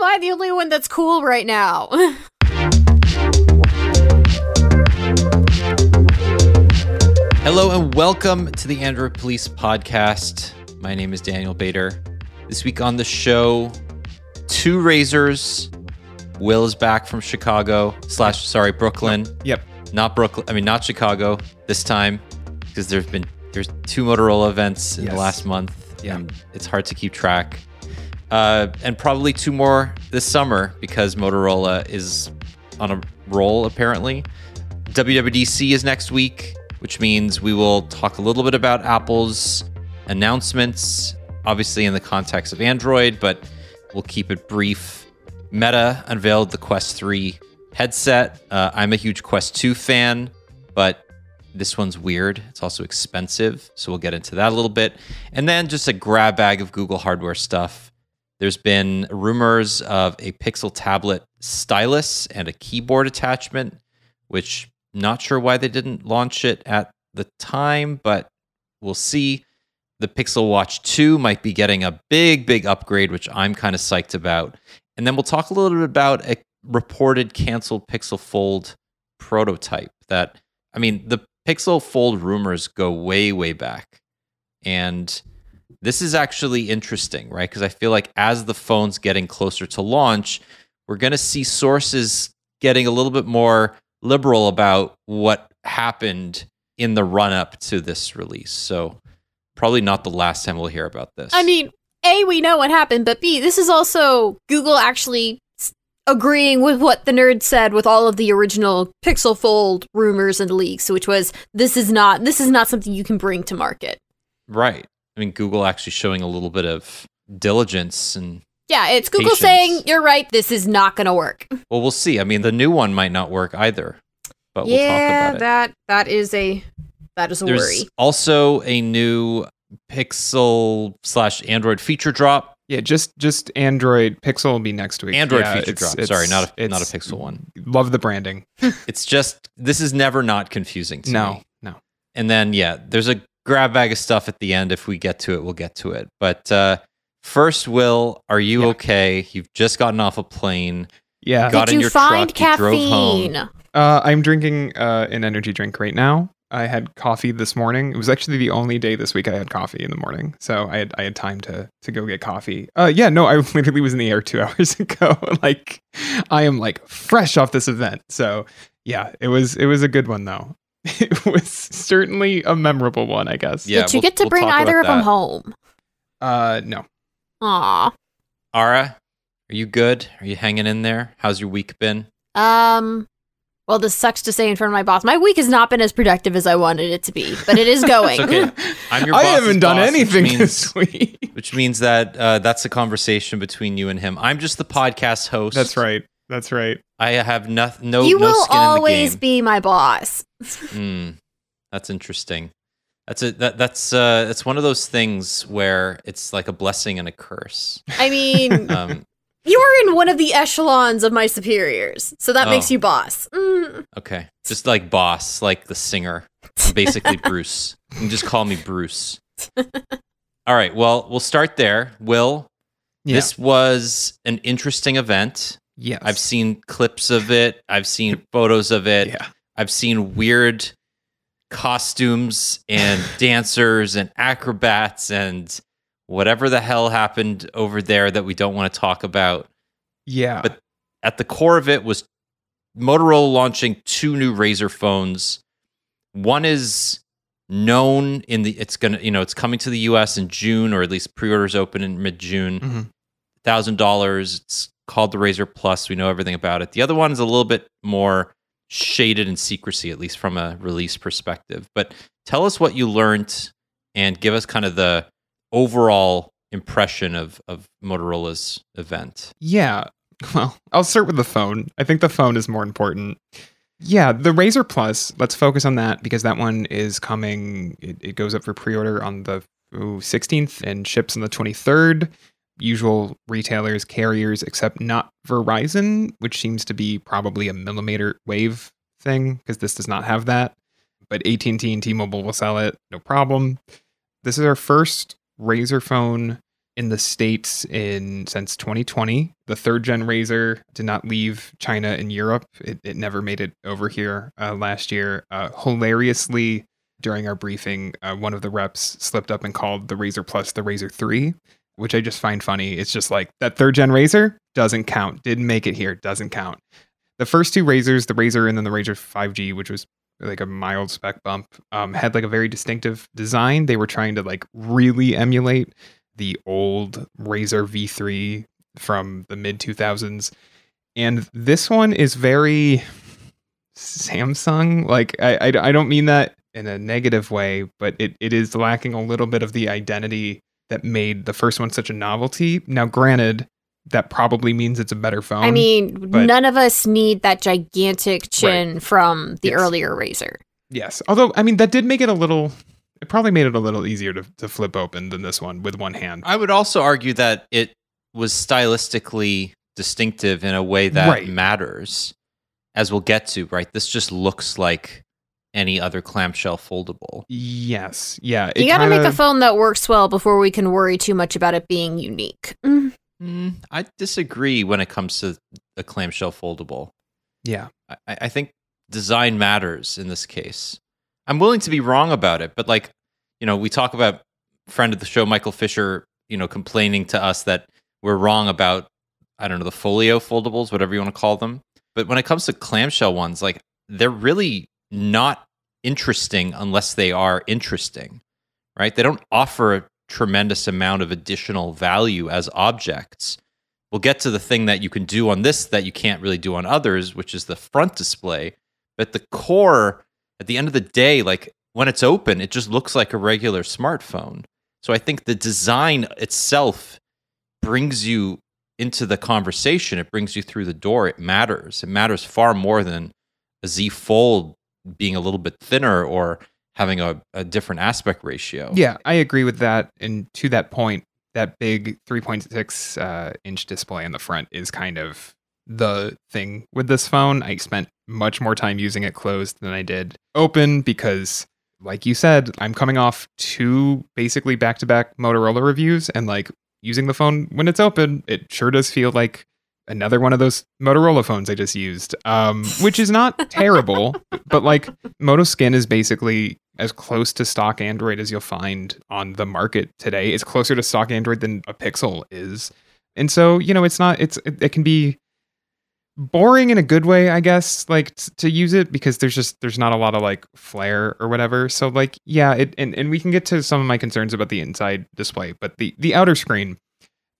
am I the only one that's cool right now? Hello and welcome to the Android Police podcast. My name is Daniel Bader. This week on the show, two razors. Will is back from Chicago slash sorry Brooklyn. Yep. Not Brooklyn. I mean not Chicago this time because there's been there's two Motorola events in the last month. Yeah. And it's hard to keep track. Uh, and probably two more this summer because Motorola is on a roll apparently. WWDC is next week, which means we will talk a little bit about Apple's announcements, obviously in the context of Android, but we'll keep it brief. Meta unveiled the Quest 3 headset. Uh, I'm a huge Quest 2 fan, but this one's weird. It's also expensive, so we'll get into that a little bit. And then just a grab bag of Google hardware stuff. There's been rumors of a Pixel tablet stylus and a keyboard attachment, which not sure why they didn't launch it at the time, but we'll see. The Pixel Watch 2 might be getting a big, big upgrade, which I'm kind of psyched about. And then we'll talk a little bit about a reported canceled Pixel Fold prototype that, I mean, the Pixel Fold rumors go way, way back. And this is actually interesting, right? Because I feel like as the phone's getting closer to launch, we're going to see sources getting a little bit more liberal about what happened in the run up to this release. So, probably not the last time we'll hear about this. I mean, A, we know what happened, but B, this is also Google actually agreeing with what the nerd said with all of the original Pixel Fold rumors and leaks, which was this is not this is not something you can bring to market. right. I mean, Google actually showing a little bit of diligence and Yeah, it's Google Patience. saying you're right, this is not going to work. well, we'll see. I mean, the new one might not work either, but we'll talk yeah, about it. Yeah, that that is a that is a There's worry. also a new Pixel slash Android feature drop. Yeah, just just Android Pixel will be next week. Android Yeah, feature it's- drop. Sorry, not a not a Pixel one. Love the branding. It's just this is never not confusing to No, me. no. And then yeah, there's a grab bag of stuff at the end. If we get to it, we'll get to it. But uh, first, Will, are you Yeah. okay? You've just gotten off a plane. Yeah. Got Did in you your find truck, you drove home. caffeine? Uh, I'm drinking uh, an energy drink right now. I had coffee this morning. It was actually the only day this week I had coffee in the morning, so I had I had time to to go get coffee. Uh, yeah, no, I literally was in the air two hours ago. like, I am like fresh off this event. So yeah, it was it was a good one though. It was certainly a memorable one, I guess. Yeah, Did you we'll- get to we'll bring either of about them home? Uh, no. Aw. Ara, are you good? Are you hanging in there? How's your week been? Um. Well, this sucks to say in front of my boss. My week has not been as productive as I wanted it to be, but it is going. It's okay. I'm your I haven't done boss, which anything means- this week. which means that uh, that's a conversation between you and him. I'm just the podcast host. That's right. That's right. I have no no, you no will skin in the always game. be my boss. Mm, that's interesting. That's a that, that's uh that's one of those things where it's like a blessing and a curse. I mean, Um, you are in one of the echelons of my superiors, so that makes Oh. you boss. Mm. okay, just like boss, like the singer, I'm basically Bruce. You can just call me Bruce. All right. Well, we'll start there. Will Yeah. this was an interesting event. Yes. I've seen clips of it. I've seen photos of it. Yeah. I've seen weird costumes and dancers and acrobats and whatever the hell happened over there that we don't want to talk about. Yeah. But at the core of it was Motorola launching two new Razr phones. One is known in the it's going to, you know, it's coming to the US in June or at least pre-orders open in mid-June. Mhm. thousand dollars. It's called the Razr Plus. We know everything about it. The other one is a little bit more shaded in secrecy, at least from a release perspective. But tell us what you learned and give us kind of the overall impression of of Motorola's event. Yeah. Well, I'll start with the phone. I think the phone is more important. Yeah, the Razr Plus, let's focus on that because that one is coming. It, it goes up for pre order on the ooh, 16th and ships on the 23rd. Usual retailers, carriers, except not Verizon, which seems to be probably a millimeter wave thing because this does not have that. But AT&T and T-Mobile will sell it, no problem. This is our first Razr phone in the states in since 2020. The third gen Razr did not leave China and Europe. It, it never made it over here uh, last year. Uh, hilariously, during our briefing, uh, one of the reps slipped up and called the Razr Plus the Razr 3, which I just find funny. It's just like that third gen Razr doesn't count. Didn't make it here. Doesn't count. The first two Razrs, the Razr and then the Razr 5G, which was like a mild spec bump, um, had like a very distinctive design. They were trying to like really emulate the old Razr V3 from the mid 2000s. And this one is very Samsung. Like, I, I, I, don't mean that in a negative way, but it, it is lacking a little bit of the identity that made the first one such a novelty. Now, granted, that probably means it's a better phone. I mean, none of us need that gigantic chin right. from the yes. earlier Razr. Yes. Although, I mean, that did make it a little it probably made it a little easier to, to flip open than this one with one hand. I would also argue that it was stylistically distinctive in a way that right. matters, as we'll get to, right? This just looks like any other clamshell foldable. Yes. Yeah. You got to kinda... make a phone that works well before we can worry too much about it being unique. Mm. Mm, I disagree when it comes to a clamshell foldable. Yeah. I, I think design matters in this case. I'm willing to be wrong about it, but like, you know, we talk about friend of the show Michael Fisher, you know, complaining to us that we're wrong about I don't know the folio foldables, whatever you want to call them. But when it comes to clamshell ones, like they're really not interesting unless they are interesting, right? They don't offer a tremendous amount of additional value as objects. We'll get to the thing that you can do on this that you can't really do on others, which is the front display. But the core at the end of the day, like when it's open, it just looks like a regular smartphone. So I think the design itself brings you into the conversation. It brings you through the door. It matters. It matters far more than a Z Fold being a little bit thinner or having a, a different aspect ratio. Yeah, I agree with that. And to that point, that big 3.6 uh, inch display in the front is kind of the thing with this phone. I spent much more time using it closed than I did open because like you said, I'm coming off two basically back to back Motorola reviews and like using the phone when it's open, it sure does feel like another one of those Motorola phones I just used. Um, which is not terrible, but like Moto Skin is basically as close to stock Android as you'll find on the market today. It's closer to stock Android than a Pixel is. And so, you know, it's not it's it, it can be boring in a good way, I guess, like t- to use it because there's just there's not a lot of like flair or whatever. So like yeah, it and, and we can get to some of my concerns about the inside display, but the the outer screen,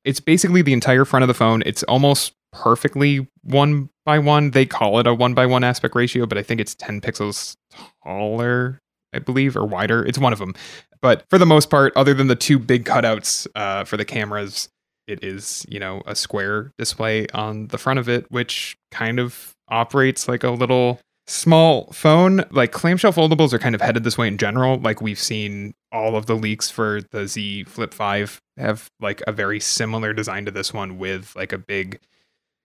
it's basically the entire front of the phone. It's almost perfectly one by one. They call it a one by one aspect ratio, but I think it's 10 pixels taller, I believe, or wider. It's one of them. But for the most part, other than the two big cutouts uh, for the cameras, it is, you know, a square display on the front of it, which kind of operates like a little small phone. Like clamshell foldables are kind of headed this way in general. Like we've seen all of the leaks for the Z Flip 5 have like a very similar design to this one with like a big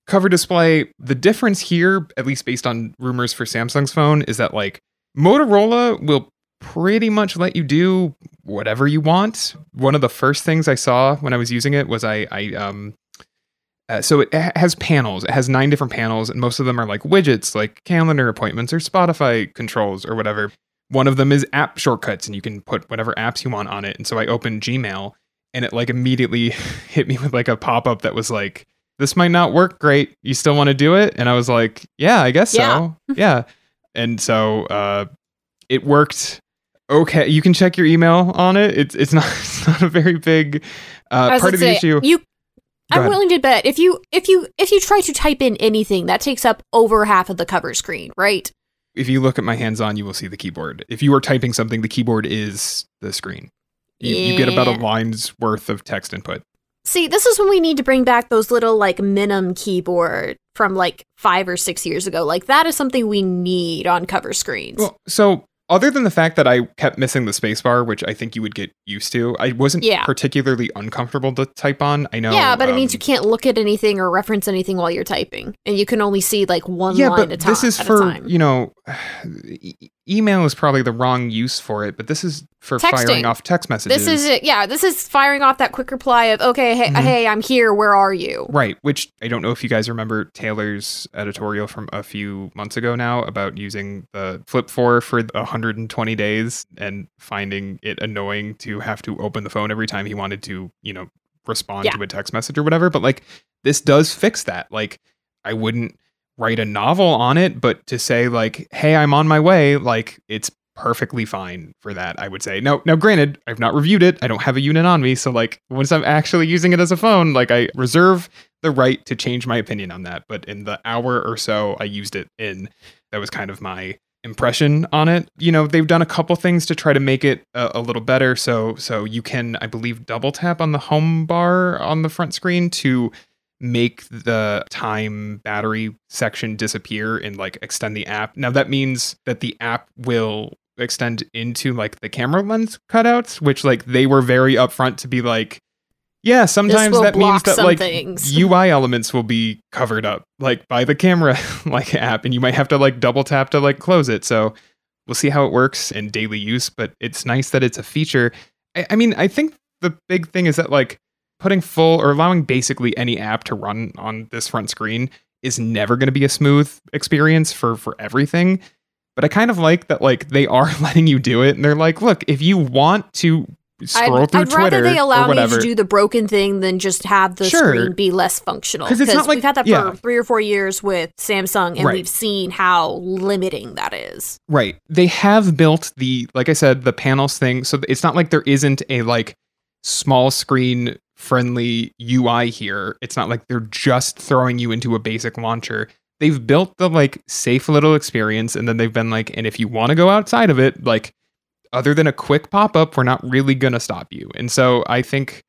cover display. The difference here, at least based on rumors for Samsung's phone, is that like Motorola will pretty much let you do whatever you want. One of the first things I saw when I was using it was I, I um, uh, so it has panels. It has nine different panels, and most of them are like widgets, like calendar appointments or Spotify controls or whatever. One of them is app shortcuts, and you can put whatever apps you want on it. And so I opened Gmail, and it like immediately hit me with like a pop up that was like, "This might not work great. You still want to do it?" And I was like, "Yeah, I guess yeah. so. yeah." And so uh, it worked okay. You can check your email on it. It's it's not it's not a very big uh, part of the issue. You, I'm willing to bet if you if you if you try to type in anything, that takes up over half of the cover screen, right? If you look at my hands on, you will see the keyboard. If you are typing something, the keyboard is the screen. You, yeah. you get about a line's worth of text input. See, this is when we need to bring back those little like Minuum keyboard from like five or six years ago. Like that is something we need on cover screens. Well, so other than the fact that I kept missing the spacebar, which I think you would get used to, I wasn't yeah. particularly uncomfortable to type on. I know. Yeah, but um, it means you um, can't look at anything or reference anything while you're typing, and you can only see like one line at a time. yeah, line but This is for you know, email is probably the wrong use for it, but this is for Texting. firing off text messages. This is it. Yeah, this is firing off that quick reply of, okay, hey, Mhm. hey, I'm here. Where are you? Right, which I don't know if you guys remember Taylor's editorial from a few months ago now about using the flip four for 120 days and finding it annoying to have to open the phone every time he wanted to, you know, respond Yeah. to a text message or whatever. But like this does fix that. Like I wouldn't write a novel on it, but to say like, hey, I'm on my way, like it's perfectly fine for that, I would say. Now now granted, I've not reviewed it. I don't have a unit on me. So like once I'm actually using it as a phone, like I reserve the right to change my opinion on that. But in the hour or so I used it in, that was kind of my impression on it. You know, they've done a couple things to try to make it a, a little better. So so you can, I believe, double tap on the home bar on the front screen to make the time battery section disappear and like extend the app. Now that means that the app will extend into like the camera lens cutouts, which like they were very upfront to be like, yeah, sometimes that means that like things. UI elements will be covered up like by the camera like app and you might have to like double tap to like close it. So we'll see how it works in daily use, but it's nice that it's a feature. I, I mean, I think the big thing is that like putting full or allowing basically any app to run on this front screen is never going to be a smooth experience for for everything. But I kind of like that like they are letting you do it and they're like, look, if you want to scroll I'd, through I'd Twitter rather they allow or me to do the broken thing than just have the Sure. screen be less functional. 'Cause it's not like- we've had that yeah. for three or four years with Samsung, and Right. we've seen how limiting that is. Right. They have built the, like I said, the panels thing. So it's not like there isn't a like small screen friendly UI here. It's not like they're just throwing you into a basic launcher. They've built the like safe little experience and then they've been like, and if you want to go outside of it, like other than a quick pop up, we're not really going to stop you. And so I think,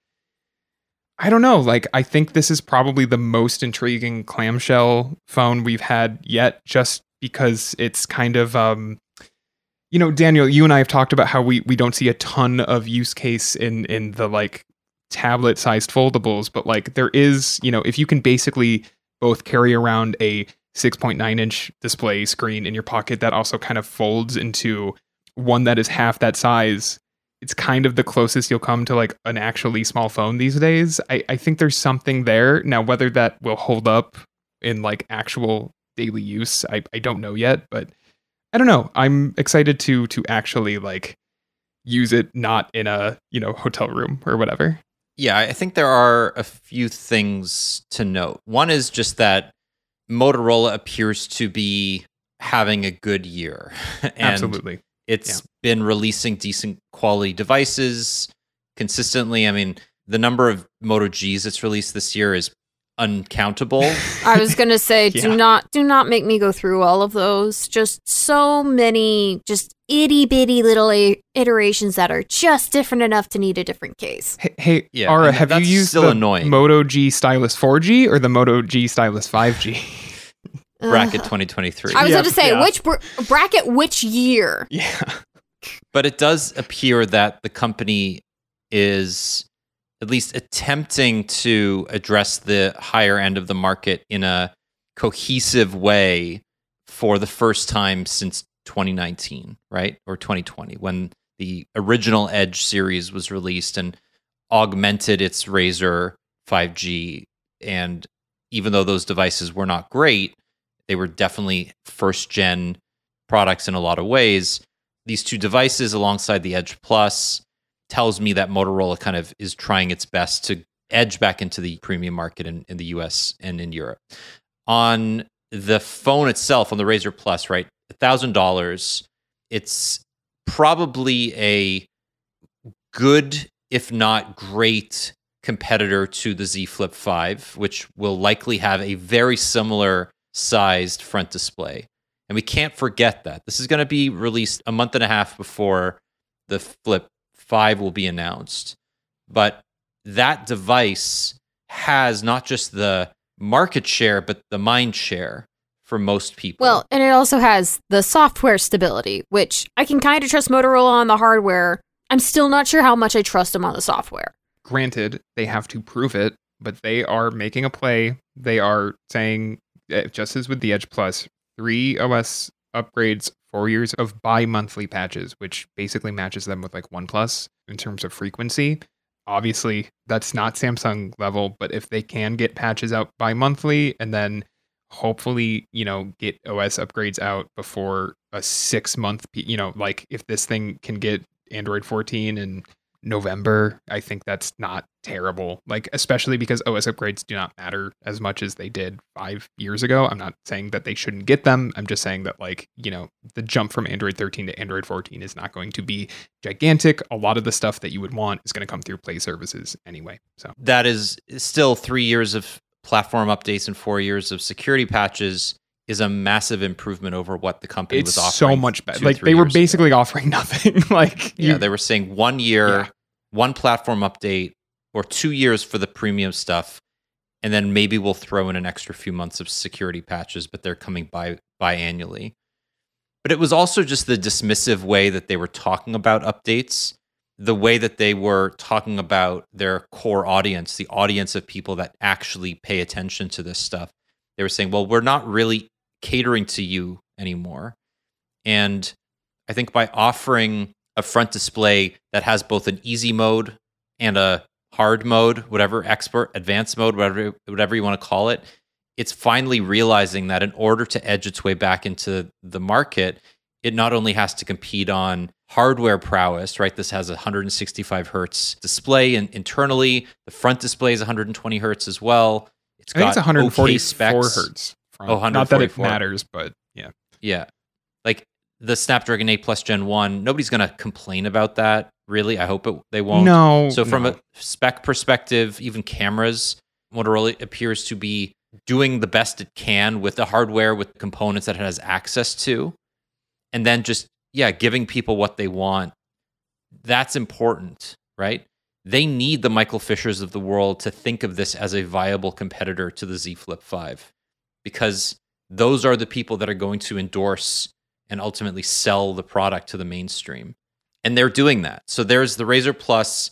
I don't know, like I think this is probably the most intriguing clamshell phone we've had yet, just because it's kind of, um, you know, Daniel, you and I have talked about how we we don't see a ton of use case in in the like tablet sized foldables, but like there is, you know, if you can basically both carry around a 6.9 inch display screen in your pocket that also kind of folds into one that is half that size, it's kind of the closest you'll come to like an actually small phone these days. I, I think there's something there. Now, whether that will hold up in like actual daily use, I, I don't know yet, but I don't know. I'm excited to to actually like use it not in a, you know, hotel room or whatever. Yeah, I think there are a few things to note. One is just that Motorola appears to be having a good year. and Absolutely. It's been releasing decent quality devices consistently. I mean, the number of Moto Gs it's released this year is uncountable. I was gonna say, Yeah. do not do not make me go through all of those. Just so many, just itty bitty little a- iterations that are just different enough to need a different case. Hey, hey Yeah, Ara, have you used still the annoying. Moto G Stylus 4G or the Moto G Stylus 5G? Bracket 2023. I was Yeah, going to say yeah. which br- bracket, which year? yeah. But it does appear that the company is at least attempting to address the higher end of the market in a cohesive way for the first time since 2019, right? Or 2020, when the original Edge series was released and augmented its Razr 5G. And even though those devices were not great, they were definitely first gen products in a lot of ways these two devices alongside the Edge Plus tells me that Motorola kind of is trying its best to edge back into the premium market in, in the US and in Europe. On the phone itself, on the Razr Plus, right, $1,000, it's probably a good, if not great, competitor to the Z Flip 5, which will likely have a very similar sized front display. And we can't forget that. This is going to be released a month and a half before the Flip 5 will be announced. But that device has not just the market share, but the mind share for most people. Well, and it also has the software stability, which I can kind of trust Motorola on the hardware. I'm still not sure how much I trust them on the software. Granted, they have to prove it, but they are making a play. They are saying, eh, just as with the Edge Plus, three OS upgrades four years of bi-monthly patches, which basically matches them with like OnePlus in terms of frequency. Obviously, that's not Samsung level, but if they can get patches out bi-monthly and then hopefully, you know, get OS upgrades out before a six month, you know, like if this thing can get Android 14 and November, I think that's not terrible. Like, especially because OS upgrades do not matter as much as they did five years ago. I'm not saying that they shouldn't get them. I'm just saying that, like, you know, the jump from Android 13 to Android 14 is not going to be gigantic. A lot of the stuff that you would want is going to come through Play services anyway. So, That is still three years of platform updates and four years of security patches is a massive improvement over what the company it's was offering. so much better. Like, they were years ago. basically offering nothing. like, Yeah, you- they were saying one year, Yeah. One platform update, or two years for the premium stuff, and then maybe we'll throw in an extra few months of security patches, but they're coming by biannually. But it was also just the dismissive way that they were talking about updates, the way that they were talking about their core audience, the audience of people that actually pay attention to this stuff. They were saying, well, we're not really catering to you anymore. And I think by offering a front display that has both an easy mode and a hard mode, whatever expert, advanced mode, whatever whatever you want to call it, it's finally realizing that in order to edge its way back into the market, it not only has to compete on hardware prowess, right? This has a 165 hertz display and internally, the front display is 120 hertz as well. It's I think it's got 144 okay specs. hertz. From, Oh, not that it matters, but yeah. Yeah. Like the Snapdragon 8 Plus Gen 1, nobody's going to complain about that, really. I hope it, they won't. No. So, from no. a spec perspective, even cameras, Motorola appears to be doing the best it can with the hardware, with the components that it has access to. And then just, yeah, giving people what they want. That's important, right? They need the Michael Fishers of the world to think of this as a viable competitor to the Z Flip 5 because those are the people that are going to endorse and ultimately sell the product to the mainstream. And they're doing that. So there's the Razr Plus,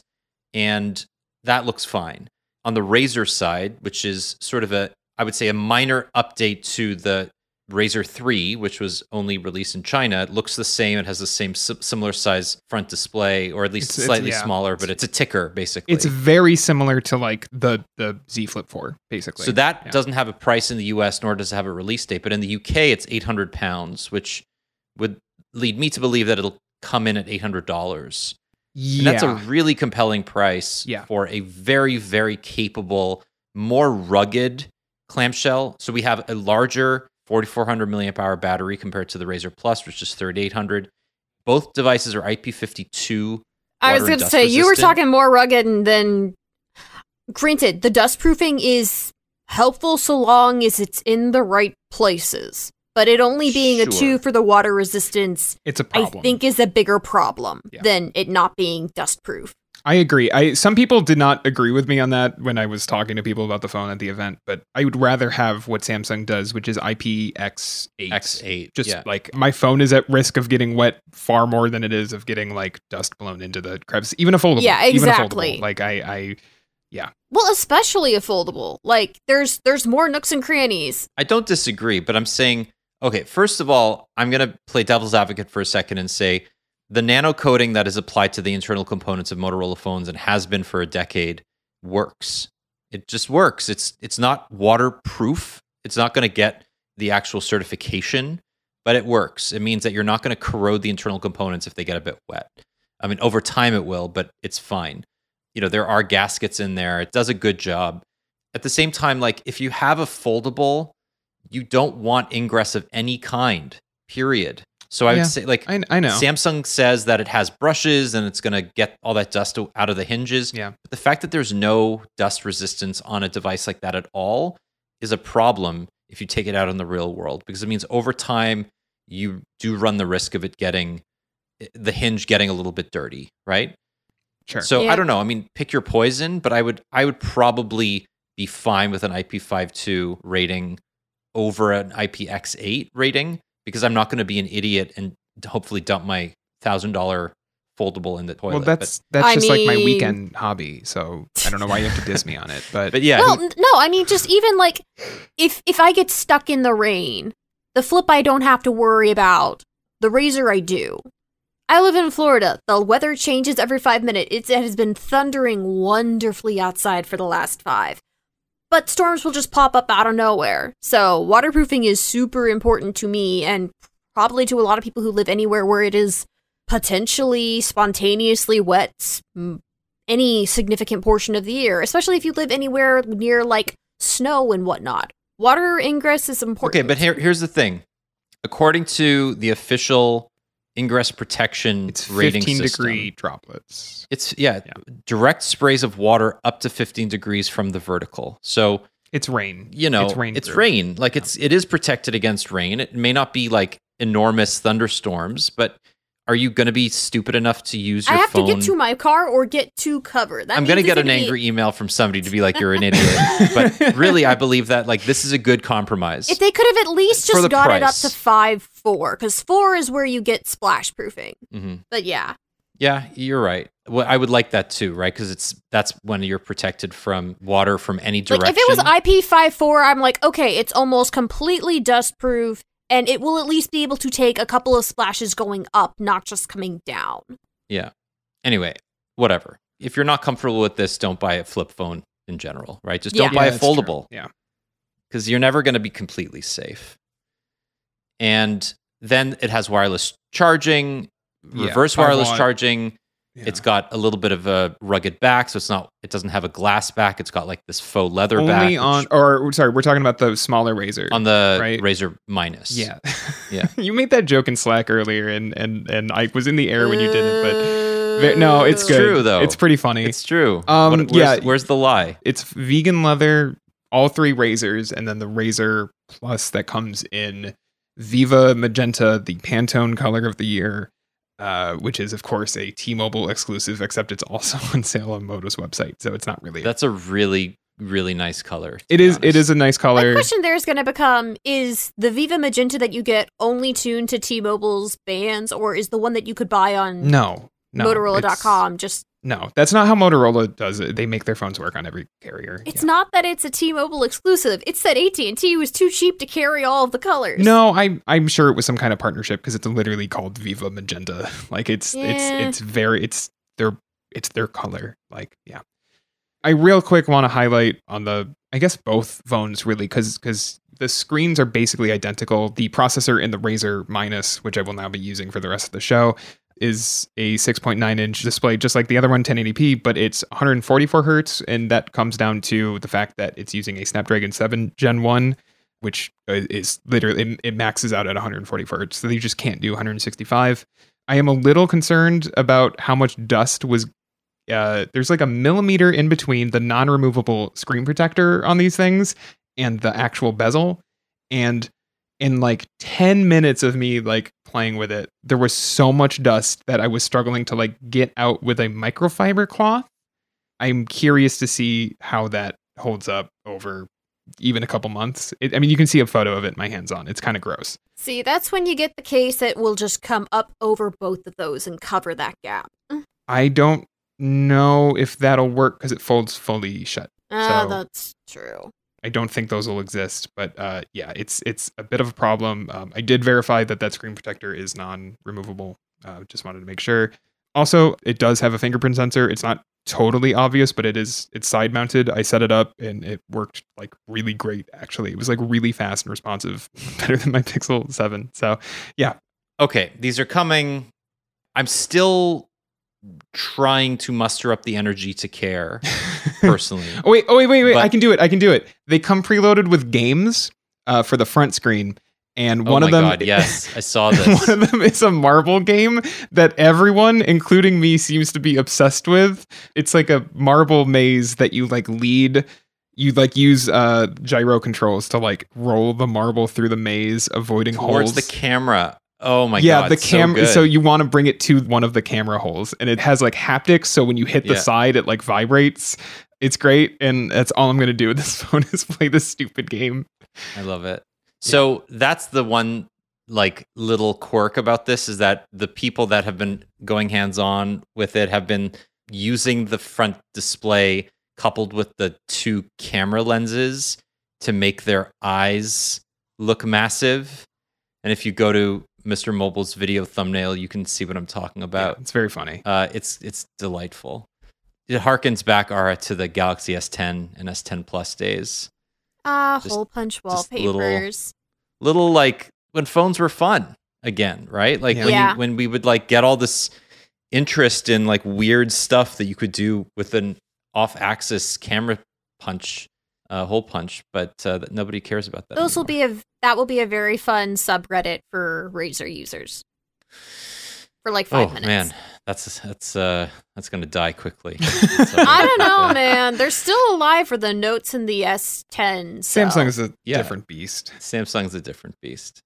and that looks fine. On the Razr side, which is sort of a, I would say, a minor update to the Razr 3, which was only released in China, it looks the same. It has the same similar size front display, or at least It's- it's- slightly yeah. smaller, but it's a ticker basically. It's very similar to like the the Z Flip 4, basically. So that Yeah. doesn't have a price in the US, nor does it have a release date. But in the UK, it's 800 pounds, which would lead me to believe that it'll come in at $800. And yeah. that's a really compelling price Yeah. for a very, very capable, more rugged clamshell. So we have a larger 4400 milliamp hour battery compared to the Razr Plus, which is 3800. Both devices are IP52. I was going to dust say you were talking more rugged, and then granted, the dust proofing is helpful so long as it's in the right places. But it only being a two for the water resistance, it's a I problem. think, is a bigger problem Yeah. than it not being dust proof. I agree. I some people did not agree with me on that when I was talking to people about the phone at the event, but I would rather have what Samsung does, which is IPX8. X8. Just yeah. like my phone is at risk of getting wet far more than it is of getting like dust blown into the crevice. Even a foldable. Yeah, even a foldable. exactly. Like I, I yeah. Well, especially a foldable. Like there's there's more nooks and crannies. I don't disagree, but I'm saying, okay, first of all, I'm going to play devil's advocate for a second and say the nano coating that is applied to the internal components of Motorola phones and has been for a decade works. It just works. It's it's not waterproof. It's not going to get the actual certification, but it works. It means that you're not going to corrode the internal components if they get a bit wet. I mean, over time it will, but it's fine. You know, there are gaskets in there. It does a good job. At the same time, like if you have a foldable you don't want ingress of any kind, period. So I Yeah, would say, like, I, I know. Samsung says that it has brushes and it's going to get all that dust out of the hinges. Yeah. But the fact that there's no dust resistance on a device like that at all is a problem if you take it out in the real world because it means over time you do run the risk of it getting eh, the hinge getting a little bit dirty, right? sure. So Yeah. I don't know. I mean, pick your poison, but I would I would probably be fine with an IP52 rating over an IPX8 rating because I'm not going to be an idiot and hopefully dump my thousand dollar foldable in the toilet. well, But- that's that's I just like my weekend hobby. So I don't know why you have to diss me on it, but, but, yeah, well, who- no, I mean just even like if if I get stuck in the rain, the flip I don't have to worry about The razor I do. I live in Florida. The weather changes every five minutes. It's, it has been thundering wonderfully outside for the last five. But storms will just pop up out of nowhere. So, waterproofing is super important to me and probably to a lot of people who live anywhere where it is potentially spontaneously wet any significant portion of the year, especially if you live anywhere near like snow and whatnot. Water ingress is important. Okay, but here, here's the thing. According to the official ingress protection It's rating 15 system, degree droplets. It's yeah, Yeah. direct sprays of water up to 15 degrees from the vertical. So It's rain. you know, it's rain. it's proof. rain. Like it's it is protected against rain. It may not be like enormous thunderstorms, but are you going to be stupid enough to use your phone? I have phone? to get to my car or get to cover. That I'm going to get an angry email from somebody to be like, "You're an idiot." but really, I believe that like this is a good compromise. If they could have at least just got it up to five four, because four is where you get splash proofing. hmm But yeah, Yeah, you're right. Well, I would like that too, right? Because it's that's when you're protected from water from any direction. like if it was IP five four, I'm like, okay, it's almost completely dust proof, and it will at least be able to take a couple of splashes going up, not just coming down. Yeah. Anyway, whatever. If you're not comfortable with this, don't buy a flip phone in general, right? Just don't Yeah. buy a that's true. foldable Yeah. because you're never going to be completely safe. And then it has wireless charging, reverse five wireless watt. charging. Yeah. It's got a little bit of a rugged back, so it's not. It doesn't have a glass back. It's got like this faux leather only back. which- on, or sorry, we're talking about the smaller razor. on the right? Razr Minus. yeah, Yeah. you made that joke in Slack earlier, and and and I was in the air when you did it, but ve- no, it's It's good. true, though. It's pretty funny. it's true. Um, What- where's, yeah. where's the lie? it's vegan leather, all three razors, and then the razor plus that comes in Viva Magenta, the Pantone color of the year, uh, which is of course a T-Mobile exclusive, except it's also on sale on Moto's website, so it's not really. That's a really really nice color. to it be is. It honest. is a nice My color. question there is going to become: Is the Viva Magenta that you get only tuned to T-Mobile's bands, or is the one that you could buy on No, no, Motorola.com just? No, that's not how Motorola does it. They make their phones work on every carrier. It's Yeah. not that it's a T-Mobile exclusive. It's that AT and T was too cheap to carry all of the colors. No, I I'm sure it was some kind of partnership because it's literally called Viva Magenta. Like it's Yeah. it's it's very it's their it's their color. Like yeah. I real quick want to highlight on the I guess both phones really because because the screens are basically identical. The processor in the Razr Minus, which I will now be using for the rest of the show, is a 6.9 inch display, just like the other one, 1080p, but it's 144 hertz, and that comes down to the fact that it's using a Snapdragon 7 Gen 1 which uh, is literally it, maxes out at 144 hertz. So you just can't do 165. I am a little concerned about how much dust was. Uh, there's like a millimeter in between the non-removable screen protector on these things and the actual bezel, and in like 10 minutes of me like playing with it, there was so much dust that I was struggling to like get out with a microfiber cloth. I'm curious to see how that holds up over even a couple months. It, I mean, you can see a photo of it in my hands on. It's kind of gross. See, that's when you get the case that will just come up over both of those and cover that gap. I don't know if that'll work because it folds fully shut. Ah, So- that's true. I don't think those will exist, but uh, yeah, it's it's a bit of a problem. Um, I did verify that that screen protector is non-removable. Uh, just wanted to make sure. Also, it does have a fingerprint sensor. It's not totally obvious, but it is. It's side mounted. I set it up and it worked like really great. Actually, it was like really fast and responsive, better than my Pixel Seven. So yeah. Okay, these are coming. I'm still trying to muster up the energy to care personally. Oh wait, oh wait, wait, wait! But- I can do it. I can do it. They come preloaded with games uh, for the front screen, and oh one my of them, god, yes, I saw this. one of them is a Marvel game that everyone, including me, seems to be obsessed with. It's like a marble maze that you like lead. You like use uh, gyro controls to like roll the marble through the maze, avoiding Towards holes. the camera. Oh my yeah, god. Yeah, the camera. So, So, you want to bring it to one of the camera holes, and it has like haptics. So when you hit the Yeah. side, it like vibrates. It's great, and that's all I'm gonna do with this phone is play this stupid game. I love it. So that's the one like little quirk about this is that the people that have been going hands on with it have been using the front display coupled with the two camera lenses to make their eyes look massive. And if you go to Mr. Mobile's video thumbnail, you can see what I'm talking Yeah, about. it's very funny. Uh, it's it's delightful. It harkens back Ara to the Galaxy S10 and S10 Plus days. Ah, Just- hole punch just little- wallpapers. Little like when phones were fun again, right? Like Yeah. when Yeah. you, when we would like get all this interest in like weird stuff that you could do with an off-axis camera punch, uh, hole punch, but uh, that nobody cares about that. Those will be a that will be a very fun subreddit for Razr users. For like five oh minutes. Oh man, that's that's uh that's gonna die quickly. I don't know, man. They're still alive for the notes in the S10. so- Samsung is a Yeah. different beast. Samsung's a different beast.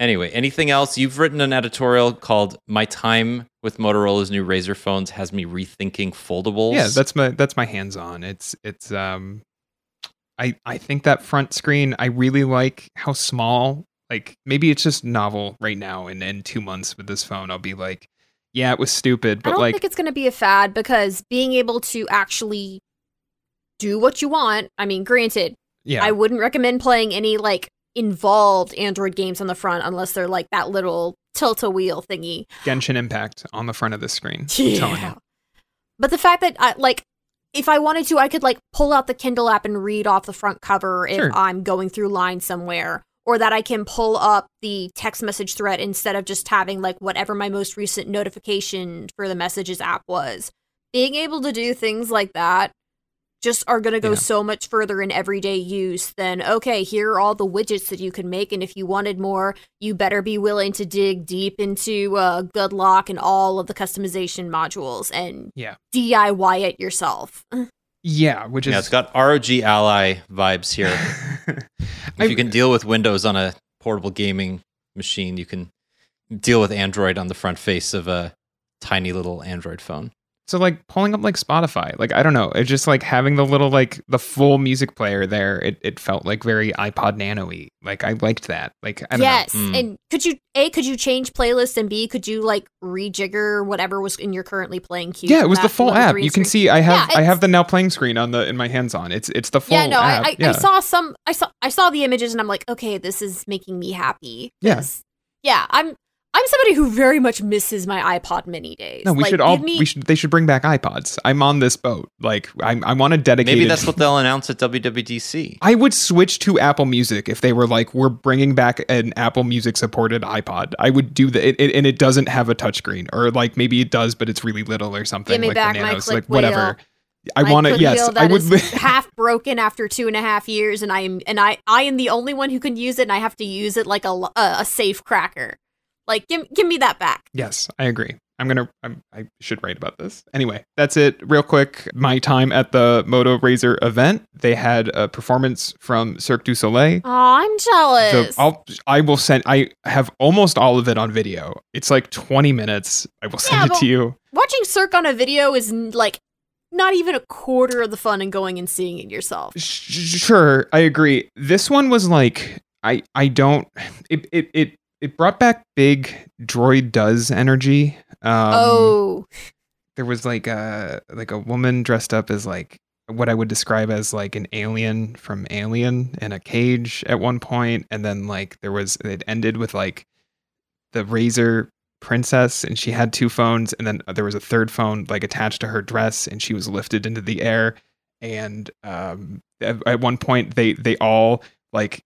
Anyway, anything else? You've written an editorial called "My Time with Motorola's New Razr Phones Has Me Rethinking Foldables." Yeah, that's my that's my hands on. It's it's um I I think that front screen I really like how small like maybe it's just novel right now and in 2 months with this phone I'll be like yeah, it was stupid, I but don't like think it's going to be a fad because being able to actually do what you want. I mean, granted, yeah. I wouldn't recommend playing any like involved Android games on the front unless they're like that little tilt a wheel thingy. Genshin Impact on the front of the screen. You. But the fact that I like if I wanted to, I could like pull out the Kindle app and read off the front cover if Sure. I'm going through lines somewhere. Or that I can pull up the text message thread instead of just having like whatever my most recent notification for the messages app was. Being able to do things like that just are going to go Yeah. so much further in everyday use than okay here are all the widgets that you can make and if you wanted more you better be willing to dig deep into uh, good lock and all of the customization modules and Yeah. diy it yourself Yeah, which is yeah, it's got ROG Ally vibes here. If you can deal with Windows on a portable gaming machine, you can deal with Android on the front face of a tiny little Android phone. So like pulling up like Spotify, like I don't know, it's just like having the little like the full music player there. It it felt like very iPod Nano-y. Like I liked that. Like I yes Mm. and could you a could you change playlists and b could you like rejigger whatever was in your currently playing queue. Yeah, it was the full app. You can see I have Yeah, I have the now playing screen on the in my hands on. It's it's the full yeah no app. I, I, yeah. I saw some i saw i saw the images and i'm like okay this is making me happy Yeah. 'Cause, yeah i'm i'm somebody who very much misses my ipod mini days no, we Like, should all me- we should they should bring back iPods. I'm on this boat. Like I I want to dedicate Maybe that's what they'll announce at WWDC. I would switch to Apple Music if they were like, we're bringing back an Apple Music supported iPod. I would do that, it, it- and it doesn't have a touchscreen, or like maybe it does, but it's really little or something. Give me like back the my Nanos, click like whatever. I want to. Yes, wheel I that would. is half broken after two and a half years, and I am and I I am the only one who can use it, and I have to use it like a a, a safe cracker. Like give give me that back. yes, I agree. I'm gonna. I'm, I should write about this. Anyway, that's it. Real quick, my time at the Moto Razr event. They had a performance from Cirque du Soleil. Oh, I'm The, jealous. I'll, I will send. I have almost all of it on video. It's like 20 minutes. I will send Yeah, it to you. Watching Cirque on a video is like not even a quarter of the fun in going and seeing it yourself. Sure, I agree. This one was like I I don't it it it, it brought back big droid does energy. Um, oh, there was like a like a woman dressed up as like what I would describe as like an alien from Alien in a cage at one point, and then like there was it ended with like the Razor princess, and she had two phones, and then there was a third phone like attached to her dress, and she was lifted into the air, and um, at, at one point they they all like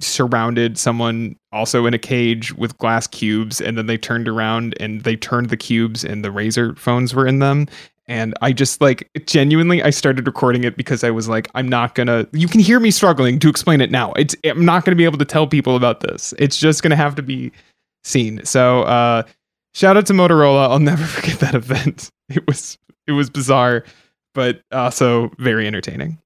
surrounded someone also in a cage with glass cubes and then they turned around and they turned the cubes and the razor phones were in them. And i just like genuinely i started recording it because i was like i'm not gonna you can hear me struggling to explain it now. It's i'm not gonna be able to tell people about this. It's just gonna have to be seen. So uh shout out to motorola. I'll never forget that event. It was it was bizarre but also very entertaining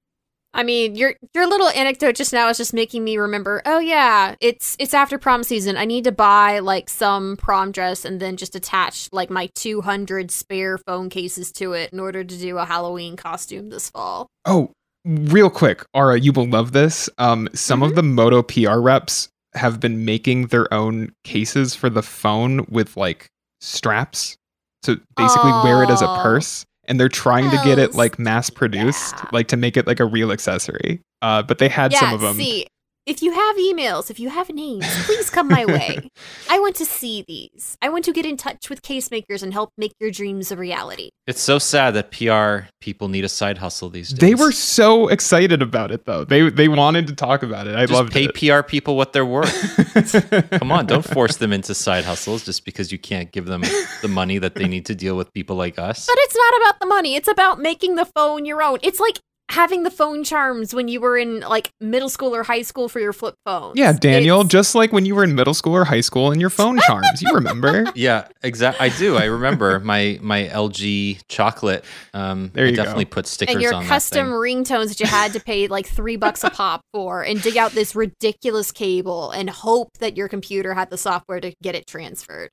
I mean, your your little anecdote just now is just making me remember. Oh yeah, it's it's after prom season. I need to buy like some prom dress and then just attach like my 200 spare phone cases to it in order to do a Halloween costume this fall. Oh, real quick, Ara, you will love this. Um, some of the Moto PR reps have been making their own cases for the phone with like straps to basically wear it as a purse. And they're trying to get it like mass produced, yeah. like to make it like a real accessory. Uh, but they had yeah, some of them. see, if you have emails, if you have names, please come my way. I want to see these. I want to get in touch with casemakers and help make your dreams a reality. It's so sad that PR people need a side hustle these days. They were so excited about it though. They they wanted to talk about it. I love pay it. PR people what they're worth. Come on, don't force them into side hustles just because you can't give them the money that they need to deal with people like us. But it's not about the money. It's about making the phone your own. It's like having the phone charms when you were in like middle school or high school for your flip phone. yeah, Daniel, It's- just like when you were in middle school or high school and your phone charms. You remember? Yeah, exactly. I do. I remember my my LG chocolate. Um, There I you go. definitely put stickers and your on custom that thing. ringtones that you had to pay like three bucks a pop for and dig out this ridiculous cable and hope that your computer had the software to get it transferred.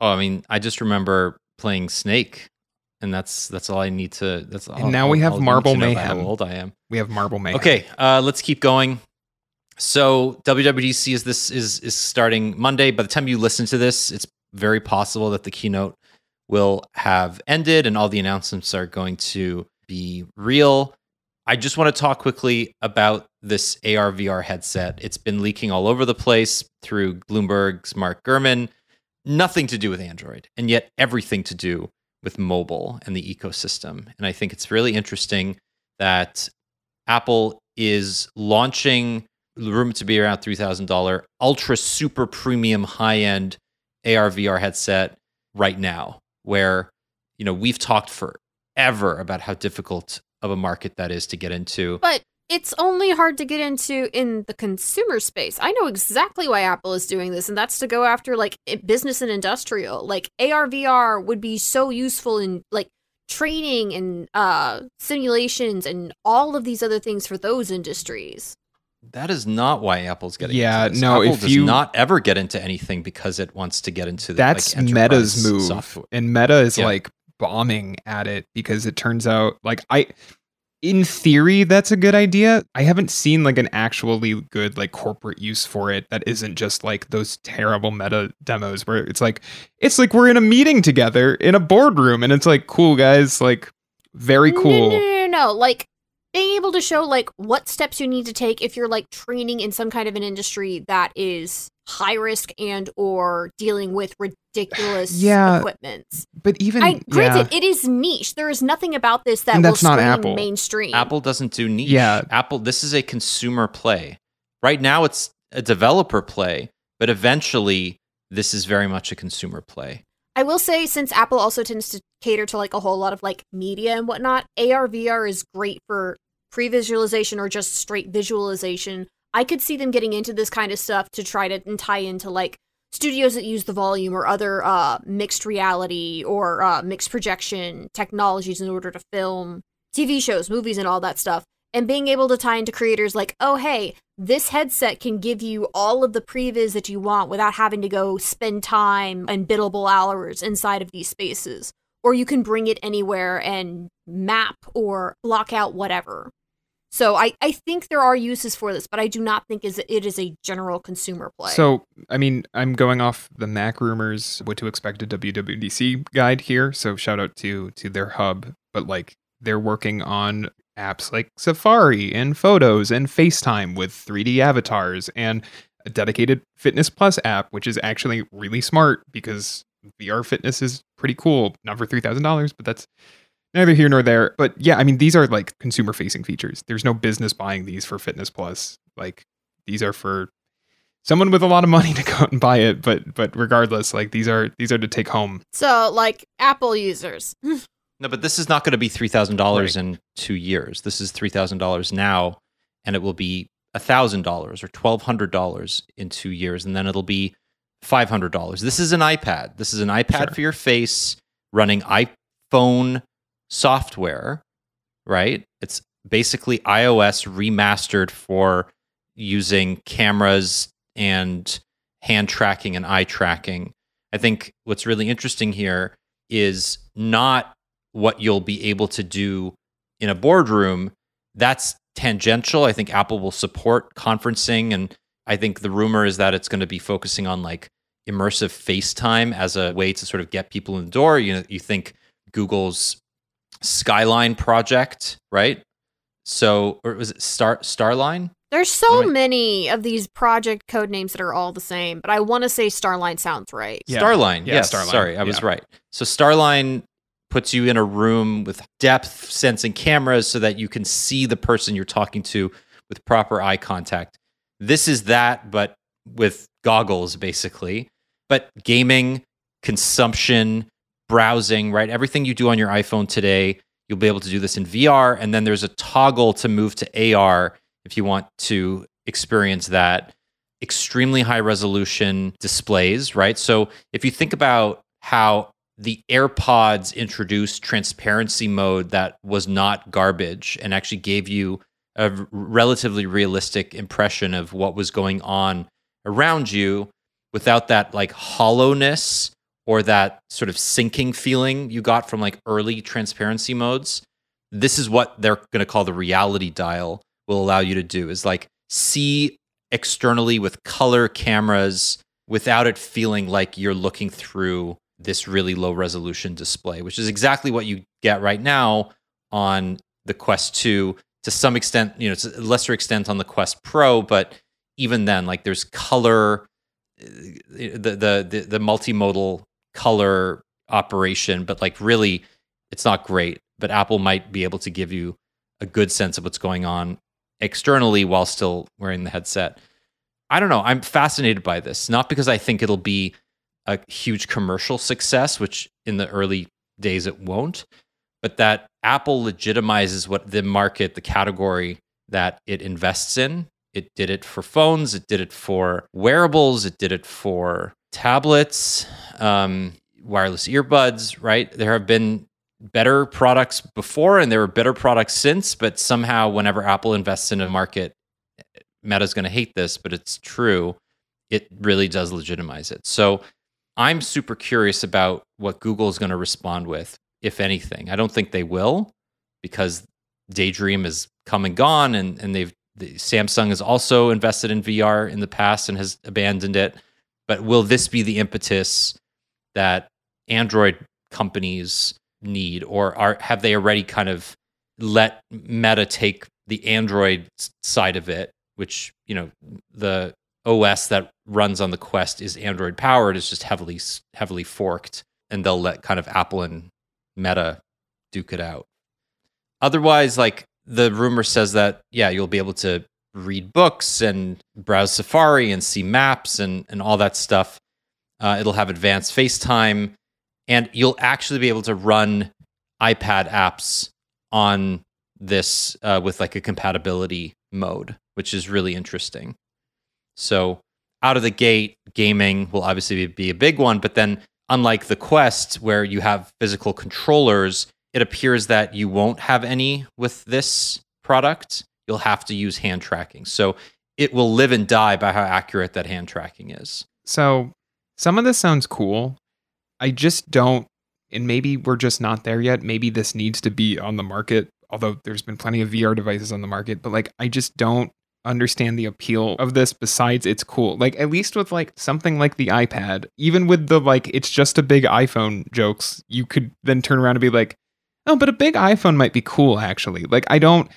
Oh, I mean, I just remember playing Snake, and that's that's all I need to. That's all. now we have Marble Mayhem. How old I am. We have Marble Mayhem. Okay, uh, let's keep going. So WWDC is this is is starting Monday. By the time you listen to this, it's very possible that the keynote will have ended and all the announcements are going to be real. I just want to talk quickly about this AR VR headset. It's been leaking all over the place through Bloomberg's Mark Gurman. Nothing to do with Android, and yet everything to do with mobile and the ecosystem. And I think it's really interesting that Apple is launching rumored to be around $3,000 ultra super premium high end AR VR headset right now, where, you know, we've talked forever about how difficult of a market that is to get into. But it's only hard to get into in the consumer space. I know exactly why Apple is doing this, and that's to go after like business and industrial. Like AR VR would be so useful in like training and uh simulations and all of these other things for those industries. That is not why Apple's getting Yeah, into this. no, Apple if does you- not ever get into anything because it wants to get into the, That's like, Meta's move. software. And Meta is Yeah. like bombing at it because it turns out like I in theory that's a good idea. I haven't seen like an actually good like corporate use for it that isn't just like those terrible meta demos where it's like it's like we're in a meeting together in a boardroom and it's like cool guys like very cool. No, no, no, no. Like being able to show like what steps you need to take if you're like training in some kind of an industry that is high risk and or dealing with ridiculous Yeah. equipment. But even I granted, yeah. it is niche. There is nothing about this that And will that's not scream Apple. mainstream. Apple doesn't do niche. Yeah. Apple, this is a consumer play. Right now, it's a developer play, but eventually, this is very much a consumer play. I will say, since Apple also tends to cater to like a whole lot of like media and whatnot, AR VR is great for pre-visualization or just straight visualization. I could see them getting into this kind of stuff to try to tie into like studios that use the volume or other uh, mixed reality or uh, mixed projection technologies in order to film TV shows, movies, and all that stuff. And being able to tie into creators like, oh, hey, this headset can give you all of the previs that you want without having to go spend time and biddable hours inside of these spaces. Or you can bring it anywhere and map or block out whatever. So I, I think there are uses for this, but I do not think is it is a general consumer play. So, I mean, I'm going off the Mac rumors, what to expect a WWDC guide here. So, shout out to to their hub, but like they're working on apps like Safari and Photos and FaceTime with 3D avatars and a dedicated Fitness Plus app, which is actually really smart because VR fitness is pretty cool. Not for $3,000, but that's neither here nor there. But yeah, I mean, these are like consumer facing features. There's no business buying these for Fitness Plus. Like, these are for someone with a lot of money to go out and buy it but but regardless like these are these are to take home so like Apple users. No, but this is not going to be three thousand dollars in two years. This is three thousand dollars now, and it will be thousand dollars or twelve hundred dollars in two years, and then it'll be five hundred dollars. This is an iPad. This is an iPad Sure. for your face running iPhone software, right? It's basically iOS remastered for using cameras and hand tracking and eye tracking. I think what's really interesting here is not what you'll be able to do in a boardroom. That's tangential. I think Apple will support conferencing. And I think the rumor is that it's going to be focusing on like immersive FaceTime as a way to sort of get people in the door. You know, you think Google's Skyline project, right? So, or was it Star Starline? There's so What am many of these project code names that are all the same, but I want to say Starline sounds right. Yeah. Starline. Yeah, yes. Starline. Sorry, I was Yeah. right. So Starline puts you in a room with depth sensing cameras so that you can see the person you're talking to with proper eye contact. This is that, but with goggles, basically. But gaming, consumption, browsing, right? Everything you do on your iPhone today, you'll be able to do this in VR. And then there's a toggle to move to AR if you want to experience that extremely high resolution displays, right? So if you think about how the AirPods introduced transparency mode that was not garbage and actually gave you a relatively realistic impression of what was going on around you without that like hollowness or that sort of sinking feeling you got from like early transparency modes. This is what they're going to call the reality dial will allow you to do is like see externally with color cameras without it feeling like you're looking through this really low resolution display, which is exactly what you get right now on the Quest 2 to some extent, you know, a lesser extent on the Quest Pro, but even then like there's color uh, the the, the multimodal color operation, but like really it's not great, but Apple might be able to give you a good sense of what's going on externally while still wearing the headset. I don't know. I'm fascinated by this, not because I think it'll be a huge commercial success, which in the early days it won't, but that Apple legitimizes what the market, the category that it invests in. It did it for phones, it did it for wearables, it did it for tablets, um, wireless earbuds, right? There have been better products before and there were better products since, but somehow, whenever Apple invests in a market, Meta's going to hate this, but it's true. It really does legitimize it. So I'm super curious about what Google is going to respond with, if anything. I don't think they will because Daydream is come and gone, and, and they've the, Samsung has also invested in VR in the past and has abandoned it. But will this be the impetus that Android companies need, or are have they already kind of let Meta take the Android side of it, which you know the OS that runs on the Quest is Android powered, is just heavily heavily forked, and they'll let kind of Apple and Meta duke it out. Otherwise, like the rumor says that yeah, you'll be able to read books and browse Safari and see maps and and all that stuff. Uh, it'll have advanced FaceTime, and you'll actually be able to run iPad apps on this uh, with like a compatibility mode, which is really interesting. So out of the gate, gaming will obviously be a big one, but then unlike the Quest, where you have physical controllers, it appears that you won't have any with this product. You'll have to use hand tracking. So it will live and die by how accurate that hand tracking is. So some of this sounds cool. I just don't, and maybe we're just not there yet. Maybe this needs to be on the market, although there's been plenty of VR devices on the market, but like I just don't understand the appeal of this besides it's cool. Like at least with like something like the iPad, even with the like it's just a big iPhone jokes, you could then turn around and be like, "Oh, but a big iPhone might be cool actually." Like I don't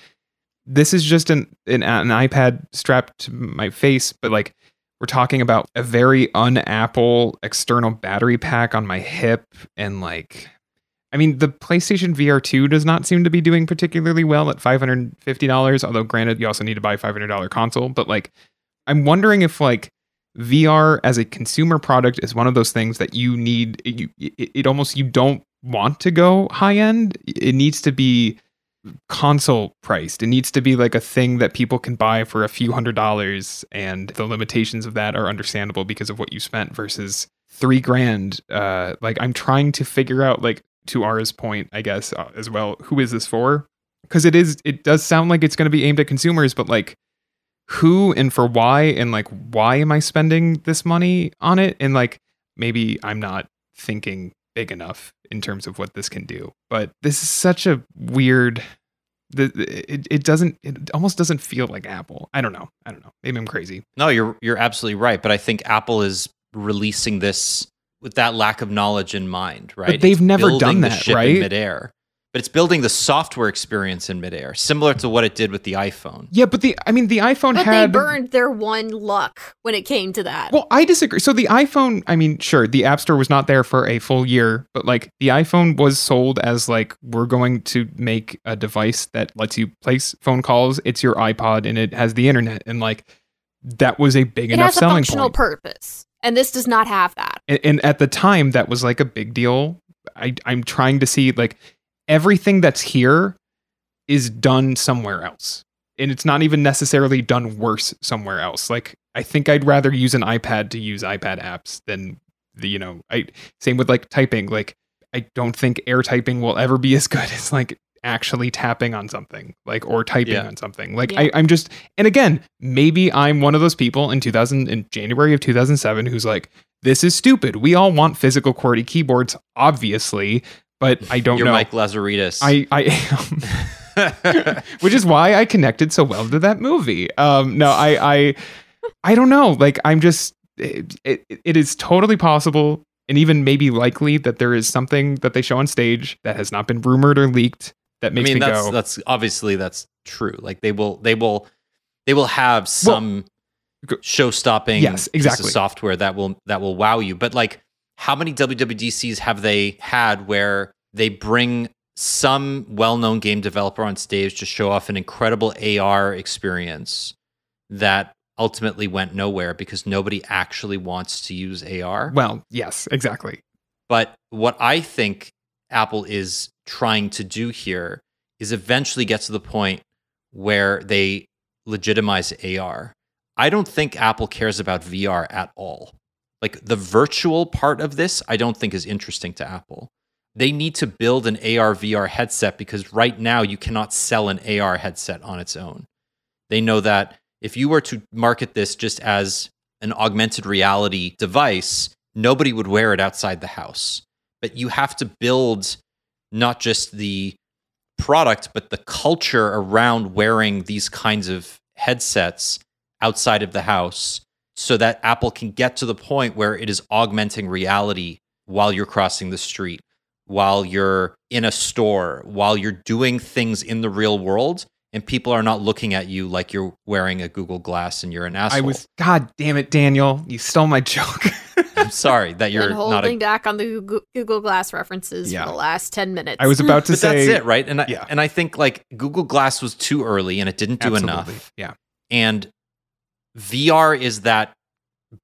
this is just an an, an iPad strapped to my face, but like we're talking about a very un-Apple external battery pack on my hip and like I mean the PlayStation VR 2 does not seem to be doing particularly well at $550, although granted you also need to buy a $500 console, but like I'm wondering if like VR as a consumer product is one of those things that you need you it, it almost you don't want to go high end. It needs to be console priced. It needs to be like a thing that people can buy for a few hundred dollars, and the limitations of that are understandable because of what you spent versus three grand. Uh, like I'm trying to figure out, like to Ara's point, I guess uh, as well, who is this for? Because it is, it does sound like it's going to be aimed at consumers, but like who and for why, and like why am I spending this money on it? And like maybe I'm not thinking big enough in terms of what this can do. But this is such a weird. The, it, it doesn't it almost doesn't feel like Apple. I don't know. I don't know. Maybe I'm crazy. No, you're you're absolutely right, but I think Apple is releasing this with that lack of knowledge in mind, right? But they've It's never done that, right? In midair. But it's building the software experience in midair, similar to what it did with the iPhone. Yeah, but the I mean the iPhone But had they burned their one luck when it came to that. Well, I disagree. So the iPhone, I mean, sure, the App Store was not there for a full year, but like the iPhone was sold as like we're going to make a device that lets you place phone calls. It's your iPod and it has the internet, and like that was a big it enough has a selling functional point. purpose, and this does not have that. and, and at the time, that was like a big deal. I, I'm trying to see like everything that's here is done somewhere else. And it's not even necessarily done worse somewhere else. Like I think I'd rather use an iPad to use iPad apps than the you know, I same with like typing. Like I don't think air typing will ever be as good as like actually tapping on something like or typing Yeah. on something like Yeah. I, i'm just and again maybe i'm one of those people in 2000 in january of 2007 who's like this is stupid we all want physical qwerty keyboards obviously but i don't You're know Mike Lazaridis. i i am which is why i connected so well to that movie um no i i i don't know like i'm just it, it, it is totally possible and even maybe likely that there is something that they show on stage that has not been rumored or leaked that I makes mean, me that's go that's obviously that's true. Like they will they will they will have some Go- show stopping Yes, exactly. software that will that will wow you. But like how many WWDCs have they had where they bring some well-known game developer on stage to show off an incredible AR experience that ultimately went nowhere because nobody actually wants to use AR? well yes exactly But what I think Apple is trying to do here is eventually get to the point where they legitimize AR. I don't think Apple cares about VR at all. Like the virtual part of this, I don't think is interesting to Apple. They need to build an AR VR headset because right now you cannot sell an AR headset on its own. They know that if you were to market this just as an augmented reality device, nobody would wear it outside the house. But you have to build not just the product, but the culture around wearing these kinds of headsets outside of the house so that Apple can get to the point where it is augmenting reality while you're crossing the street, while you're in a store, while you're doing things in the real world. And people are not looking at you like you're wearing a Google Glass and you're an asshole. i was god damn it daniel you stole my joke I'm sorry that you're and not holding a back on the Google, Google Glass references Yeah. for the last 10 minutes. i was about to but say that's it, right? And I, yeah. and I think like Google Glass was too early and it didn't do absolutely. enough. yeah And VR is that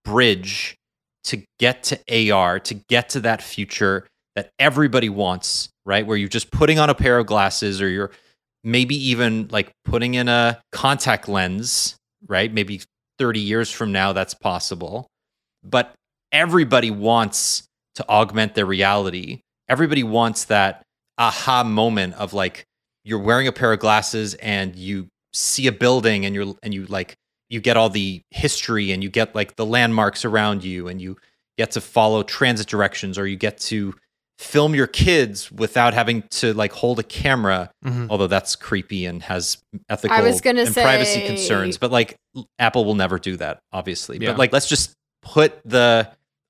bridge to get to AR, to get to that future that everybody wants, right? Where you're just putting on a pair of glasses or you're maybe even like putting in a contact lens, right? Maybe 30 years from now that's possible. But everybody wants to augment their reality. Everybody wants that aha moment of like you're wearing a pair of glasses and you see a building and you're and you like you get all the history and you get like the landmarks around you and you get to follow transit directions or you get to film your kids without having to like hold a camera Mhm. although that's creepy and has ethical I was gonna and privacy concerns but like apple will never do that obviously Yeah. but like let's just put the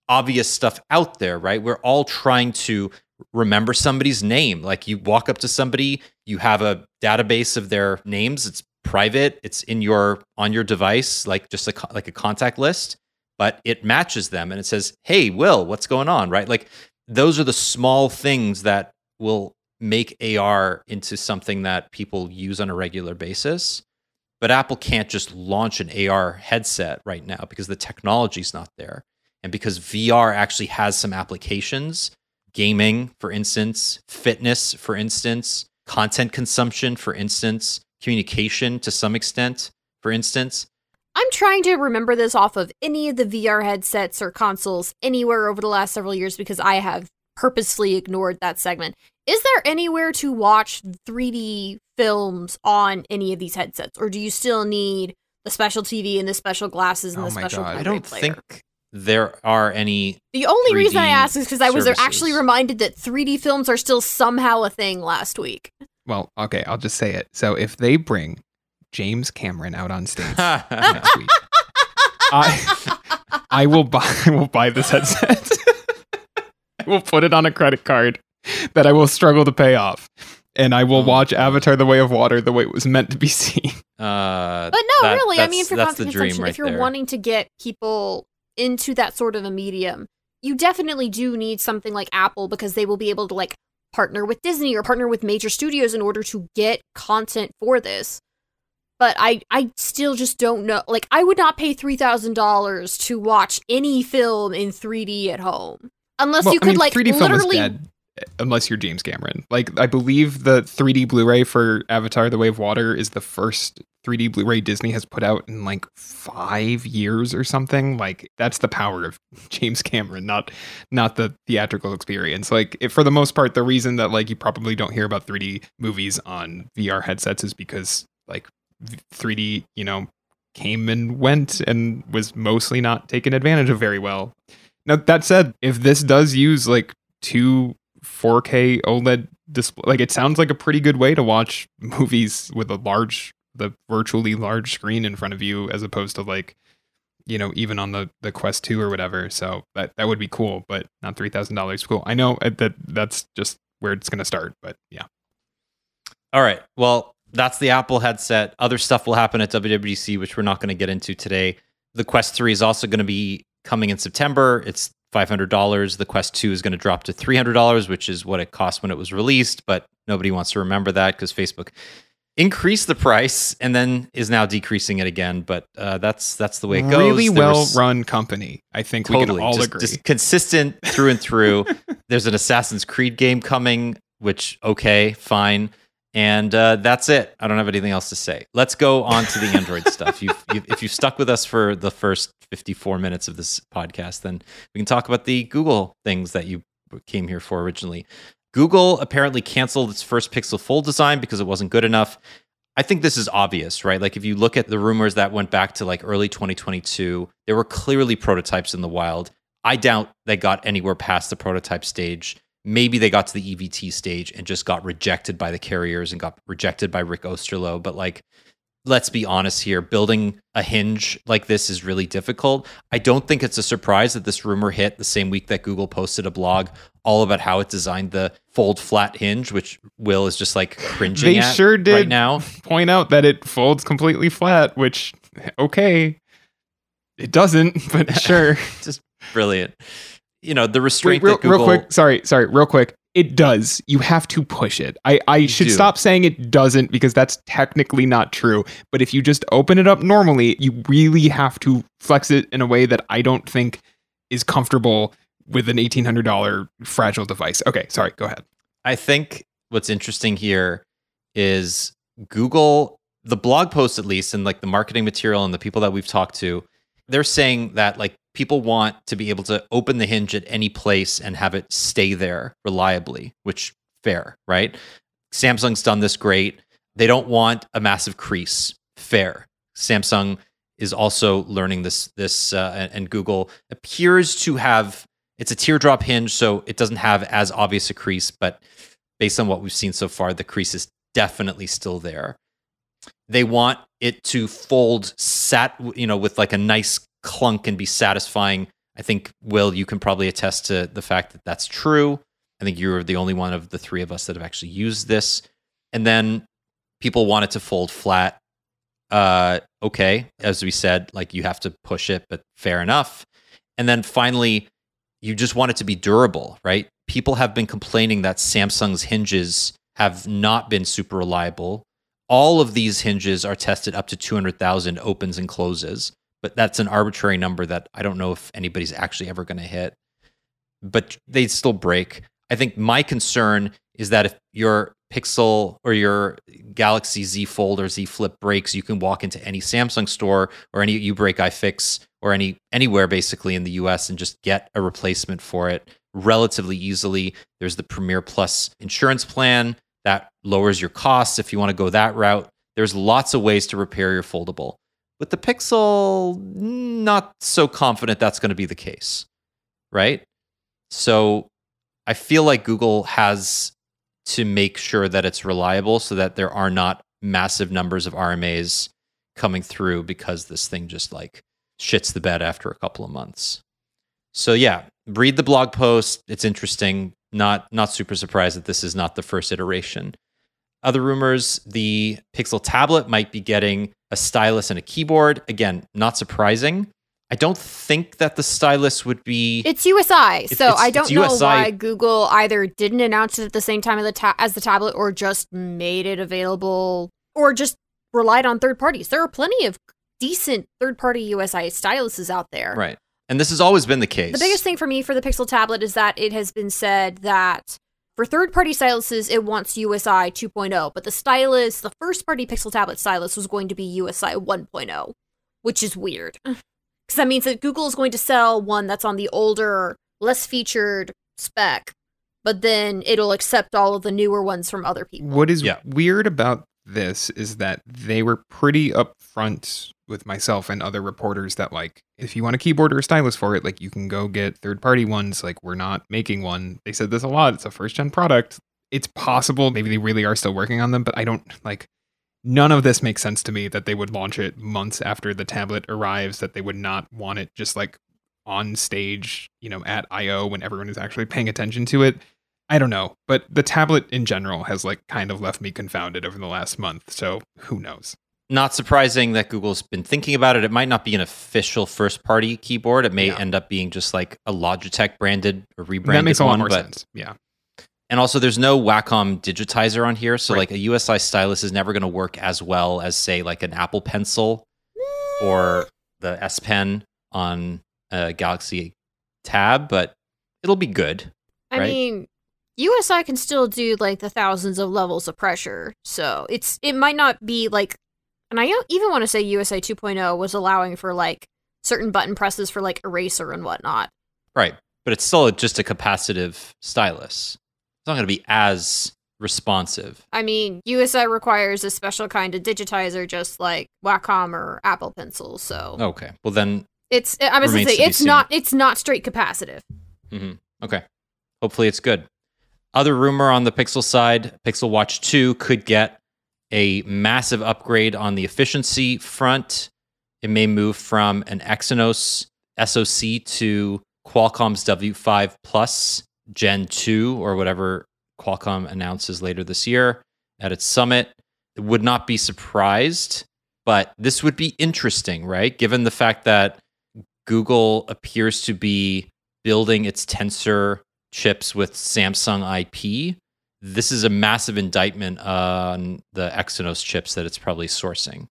obvious stuff out there right we're all trying to remember somebody's name like you walk up to somebody you have a database of their names it's private it's in your on your device like just a like a contact list but it matches them and it says hey will what's going on right like those are the small things that will make AR into something that people use on a regular basis. But Apple can't just launch an AR headset right now because the technology's not there. And because VR actually has some applications, gaming, for instance, fitness, for instance, content consumption, for instance, communication to some extent, for instance. I'm trying to remember this off of any of the VR headsets or consoles anywhere over the last several years because I have purposely ignored that segment. Is there anywhere to watch 3D films on any of these headsets, or do you still need the special TV and the special glasses and Oh the my special God. I don't player? think there are any The only reason I 3D ask is because I was services. actually reminded that 3D films are still somehow a thing last week. Well okay i'll just say it so if they bring james cameron out on stage next week I I will buy I will buy this headset. I will put it on a credit card that I will struggle to pay off. and I will Oh. watch Avatar: The Way of Water the way it was meant to be seen. Uh, But no, that- really, I mean, for that's content the dream consumption, right if you're there. wanting to get people into that sort of a medium, you definitely do need something like Apple because they will be able to like partner with Disney or partner with major studios in order to get content for this. But I, I still just don't know. Like, I would not pay three thousand dollars to watch any film in 3D at home, unless Well, you I could mean, like 3D film is literally unless you're James Cameron. Like I believe the 3D Blu-ray for Avatar: The Way of Water is the first 3D Blu-ray Disney has put out in like 5 years or something. Like that's the power of James Cameron, not not the theatrical experience. Like if, for the most part the reason that like you probably don't hear about 3D movies on VR headsets is because like 3D, you know, came and went and was mostly not taken advantage of very well. Now that said, if this does use like two 4K OLED display, like it sounds like a pretty good way to watch movies with a large, the virtually large screen in front of you, as opposed to like, you know, even on the the Quest 2 or whatever. So that that would be cool, but not three thousand dollars. Cool. I know uh, that that's just where it's gonna start, but yeah. All right. Well, that's the Apple headset. Other stuff will happen at WWDC, which we're not going to get into today. The Quest 3 is also going to be coming in September. It's $500. The Quest 2 is going to drop to $300, which is what it cost when it was released, but nobody wants to remember that because Facebook increased the price and then is now decreasing it again. But uh, that's that's the way it goes. Really There well was- run company. I think we can all just, agree. just consistent through and through there's an assassin's creed game coming which okay fine and uh, that's it i don't have anything else to say let's go on to the android stuff you've, you've, if you've stuck with us for the first 54 minutes of this podcast then we can talk about the google things that you came here for originally google apparently canceled its first pixel fold design because it wasn't good enough I think this is obvious, right? Like if you look at the rumors that went back to like early 2022, there were clearly prototypes in the wild. I doubt they got anywhere past the prototype stage. Maybe they got to the EVT stage and just got rejected by the carriers and got rejected by Rick Osterloh. But like, let's be honest here, building a hinge like this is really difficult. I don't think it's a surprise that this rumor hit the same week that Google posted a blog all about how it designed the fold flat hinge, which Will is just like cringing They at sure right did. now. Point out that it folds completely flat, which okay, it doesn't, but sure. just brilliant. You know, the Wait, restraint real, that Google real quick. Sorry, sorry, real quick. It does. You have to push it. I, I should do. stop saying it doesn't because that's technically not true. But if you just open it up normally, you really have to flex it in a way that I don't think is comfortable with an eighteen hundred dollar fragile device. Okay, sorry. Go ahead. I think what's interesting here is Google, the blog post at least, and like the marketing material and the people that we've talked to, they're saying that like people want to be able to open the hinge at any place and have it stay there reliably, which fair, right? Samsung's done this great. They don't want a massive crease. Fair. Samsung is also learning this this uh, and, Google appears to have it's a teardrop hinge, so it doesn't have as obvious a crease, but based on what we've seen so far, the crease is definitely still there. They want it to fold sat, you know, with like a nice clunk and be satisfying. I think Will, you can probably attest to the fact that that's true. I think you're the only one of the three of us that have actually used this. And then people want it to fold flat. Uh, okay, as we said, like you have to push it, but fair enough. And then finally, you just want it to be durable, right? People have been complaining that Samsung's hinges have not been super reliable. All of these hinges are tested up to 200,000 opens and closes, but that's an arbitrary number that I don't know if anybody's actually ever going to hit. But they still break. I think my concern is that if your Pixel or your Galaxy Z Fold or Z Flip breaks, you can walk into any Samsung store or any uBreakiFix or any anywhere basically in the US and just get a replacement for it relatively easily. There's the Premier Plus insurance plan that lowers your costs if you want to go that route. There's lots of ways to repair your foldable. With the Pixel, not so confident that's going to be the case, right? So I feel like Google has to make sure that it's reliable so that there are not massive numbers of RMAs coming through because this thing just like shits the bed after a couple of months. So yeah, read the blog post. It's interesting. Not not super surprised that this is not the first iteration. Other rumors the Pixel tablet might be getting a stylus and a keyboard. Again, not surprising. I don't think that the stylus would be. It's USI, It's- so it's- I don't know why Google either didn't announce it at the same time of the ta- as the tablet, or just made it available, or just relied on third parties. There are plenty of decent third party USI styluses out there. right. And this has always been the case. The biggest thing for me for the Pixel tablet is that it has been said that for third party styluses, it wants USI 2.0, but the stylus, the first party Pixel tablet stylus, was going to be USI 1.0, which is weird. Because that means that Google is going to sell one that's on the older, less featured spec, but then it'll accept all of the newer ones from other people. What is Yeah. weird about this is that they were pretty upfront with myself and other reporters that like if you want a keyboard or a stylus for it, like you can go get third party ones. Like we're not making one. They said this a lot. It's a first gen product. It's possible maybe they really are still working on them, but I don't like none of this makes sense to me that they would launch it months after the tablet arrives, that they would not want it just like on stage, you know, at IO when everyone is actually paying attention to it. I don't know, but the tablet in general has like kind of left me confounded over the last month. So who knows? not surprising that Google's been thinking about it. It might not be an official first party keyboard. It may Yeah. end up being just like a Logitech branded or rebranded that makes a lot one. more but sense. Yeah. And also, there's no Wacom digitizer on here, so Right. like a USI stylus is never going to work as well as say like an Apple Pencil or the S Pen on a Galaxy Tab, but it'll be good. I right? mean, USI can still do like the thousands of levels of pressure, so it's it might not be like, and I don't even want to say USI 2.0 was allowing for like certain button presses for like eraser and whatnot. Right, but it's still just a capacitive stylus. It's not going to be as responsive. I mean, USI requires a special kind of digitizer, just like Wacom or Apple Pencil. So Okay, well then, it's I was gonna say it's not it's not straight capacitive. hmm okay. Hopefully it's good. Other rumor on the Pixel side: Pixel Watch Two could get a massive upgrade on the efficiency front. It may move from an Exynos SoC to Qualcomm's W5 Plus Gen 2 or whatever Qualcomm announces later this year at its summit. It would not be surprised, but this would be interesting, right? Given the fact that Google appears to be building its Tensor chips with Samsung IP. This is a massive indictment on the Exynos chips that it's probably sourcing.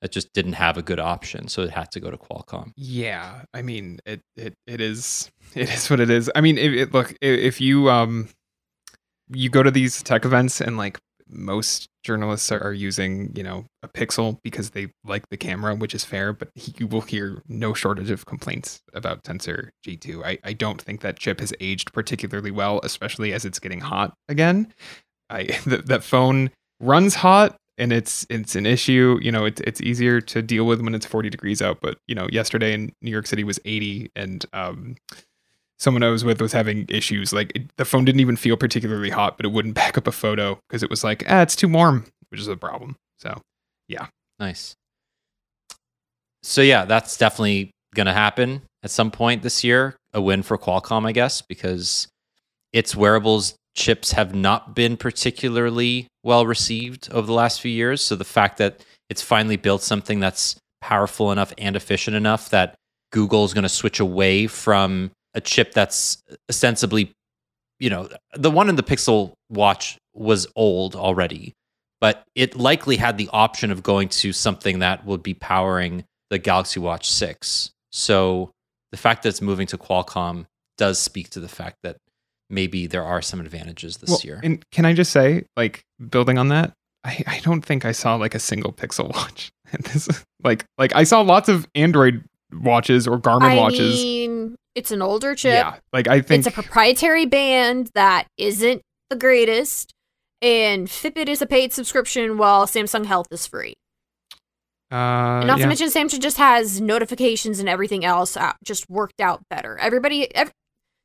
It just didn't have a good option, so it had to go to Qualcomm. Yeah. I mean, it, it, it is, it is what it is. I mean, it, it, look, if you, um, you go to these tech events and like most journalists are, are using, you know, a pixel because they like the camera, which is fair, but he, you will hear no shortage of complaints about Tensor G2. I, I don't think that chip has aged particularly well, especially as it's getting hot again. I that, phone runs hot and it's it's an issue. You know, it's it's easier to deal with when it's 40 degrees out. But you know, yesterday in New York City was 80, and um, someone I was with was having issues. Like it, the phone didn't even feel particularly hot, but it wouldn't back up a photo because it was like, ah, it's too warm, which is a problem. So yeah. Nice. So yeah, that's definitely going to happen at some point this year. A win for Qualcomm, I guess, because its wearables chips have not been particularly well received over the last few years. So the fact that it's finally built something that's powerful enough and efficient enough that Google is going to switch away from a chip that's ostensibly, you know, the one in the Pixel Watch was old already, but it likely had the option of going to something that would be powering the Galaxy Watch 6. So the fact that it's moving to Qualcomm does speak to the fact that maybe there are some advantages this Well, year. And can I just say, like, building on that, I, I don't think I saw like a single Pixel watch. This, like, like I saw lots of Android watches or Garmin I watches. mean, it's an older chip. yeah, like I think It's a proprietary band that isn't the greatest, and Fitbit is a paid subscription while Samsung Health is free. uh, And not yeah. to mention, Samsung just has notifications and everything else out, just worked out better. Everybody, ev-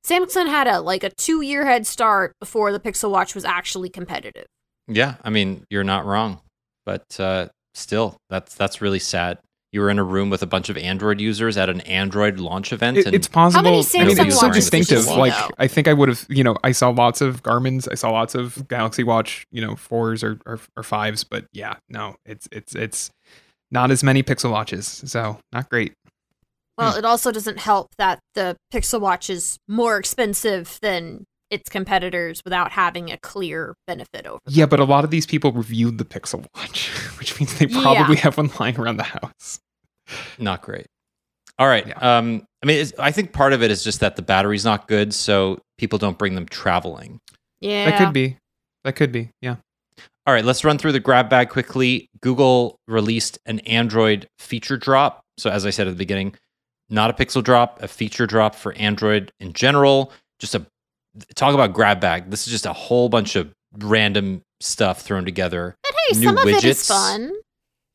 Samsung had a like a two year head start before the Pixel Watch was actually competitive. yeah, I mean, you're not wrong, but uh, still, that's that's really sad. You were in a room with a bunch of Android users at an Android launch event. It, and it's possible. How many I mean, Samsung it's so watches did you distinctive. see, Like though? I think I would have, you know, I saw lots of Garmin's, I saw lots of Galaxy Watch, you know, fours or, or or fives, but yeah, no, it's it's it's not as many Pixel watches, so not great. Hmm. Well, it also doesn't help that the Pixel Watch is more expensive than its competitors without having a clear benefit over them. Yeah, but a lot of these people reviewed the Pixel Watch, which means they probably have one lying around the house. not great. All right. Yeah. Um, I mean, it's, I think part of it is just that the battery's not good, so people don't bring them traveling. Yeah. That could be. That could be. Yeah. All right, let's run through the grab bag quickly. Google released an Android feature drop. So, as I said at the beginning, not a pixel drop, a feature drop for Android in general. Just a talk about grab bag. This is just a whole bunch of random stuff thrown together. But hey, new some of it is fun.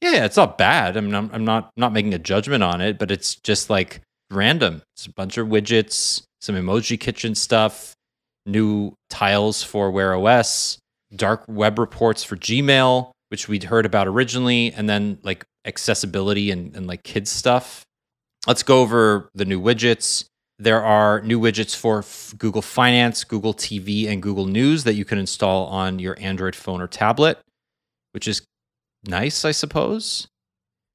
Yeah, yeah, it's not bad. I mean, I'm, I'm not not making a judgment on it, but it's just like random. It's a bunch of widgets, some emoji kitchen stuff, new tiles for Wear OS, dark web reports for Gmail, which we'd heard about originally, and then like accessibility and, and like kids stuff. Let's go over the new widgets. There are new widgets for F- Google Finance, Google TV, and Google News that you can install on your Android phone or tablet, which is nice, I suppose.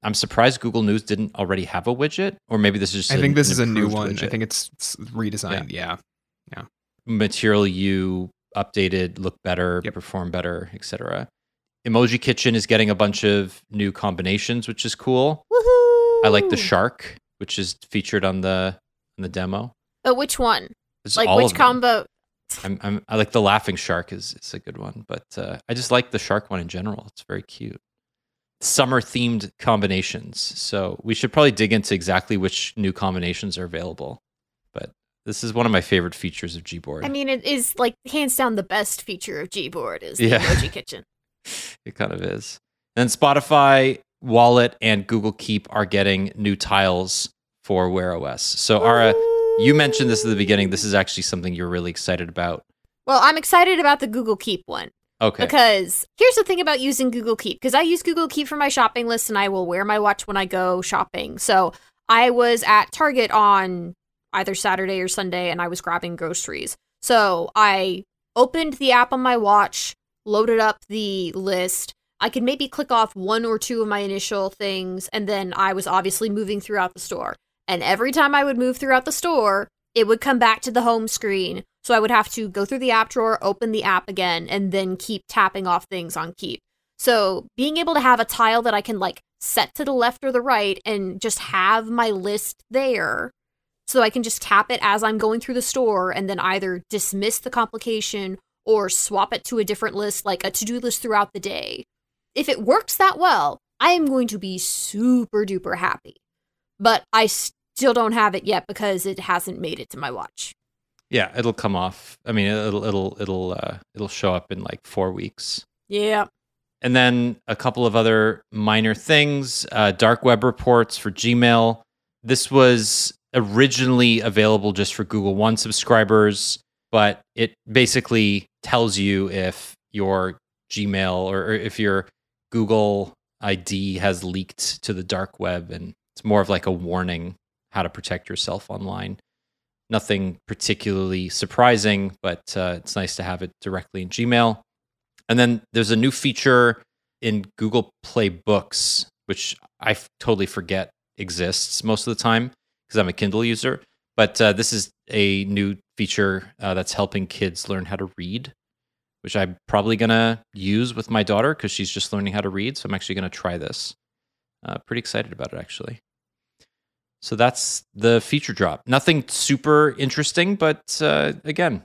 I'm surprised Google News didn't already have a widget, or maybe this is just I an- think this an is a new improved one. I think it's, it's redesigned. Yeah. Yeah. Material You updated, look better, Yep. perform better, etc. Emoji Kitchen is getting a bunch of new combinations, which is cool. Woohoo! I like the shark, which is featured on the on the demo. But which one? It's like which combo? I'm, I'm, I like the laughing shark is is a good one, but uh, I just like the shark one in general. It's very cute. Summer themed combinations. So we should probably dig into exactly which new combinations are available. But this is one of my favorite features of Gboard. I mean, it is like hands down the best feature of Gboard is the Yeah. emoji kitchen. it kind of is. Then Spotify, Wallet, and Google Keep are getting new tiles for Wear OS. So Ara, you mentioned this at the beginning. This is actually something you're really excited about. Well, I'm excited about the Google Keep one Okay. because here's the thing about using Google Keep because I use Google Keep for my shopping list and I will wear my watch when I go shopping. So I was at Target on either Saturday or Sunday and I was grabbing groceries. So I opened the app on my watch, loaded up the list. I could maybe click off one or two of my initial things, and then I was obviously moving throughout the store. And every time I would move throughout the store, it would come back to the home screen. So I would have to go through the app drawer, open the app again, and then keep tapping off things on Keep. So being able to have a tile that I can like set to the left or the right and just have my list there so I can just tap it as I'm going through the store and then either dismiss the complication or swap it to a different list, like a to do list throughout the day. If it works that well, I am going to be super duper happy. But I still don't have it yet because it hasn't made it to my watch. Yeah, it'll come off. I mean, it'll it'll it'll uh, it'll show up in like four weeks. Yeah. And then a couple of other minor things. Uh, dark web reports for Gmail. This was originally available just for Google One subscribers, but it basically tells you if your Gmail or, or if your Google ID has leaked to the dark web, and it's more of like a warning how to protect yourself online. Nothing particularly surprising, but uh, it's nice to have it directly in Gmail. And then there's a new feature in Google Play Books, which I f- totally forget exists most of the time because I'm a Kindle user. But uh, this is a new feature uh, that's helping kids learn how to read, which I'm probably going to use with my daughter because she's just learning how to read. So I'm actually going to try this. Uh, pretty excited about it, actually. So that's the feature drop. Nothing super interesting, but uh, again,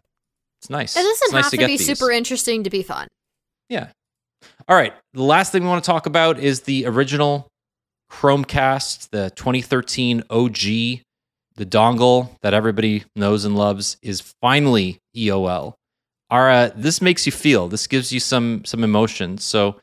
it's nice. It doesn't it's nice have to, get be these. super interesting to be fun. Yeah. All right. The last thing we want to talk about is the original Chromecast, the 2013 OG, the dongle that everybody knows and loves is finally EOL. Ara, this makes you feel. This gives you some some emotions. So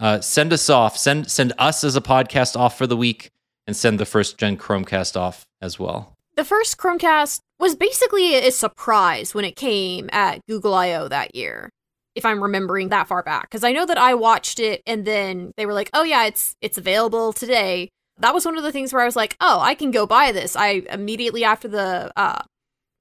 uh, send us off. Send send us as a podcast off for the week, and send the first gen Chromecast off as well. The first Chromecast was basically a surprise when it came at Google I/O that year. If I'm remembering that far back, because I know that I watched it and then they were like, "Oh yeah, it's it's available today." that was one of the things where I was like, oh, I can go buy this. I immediately after the, uh,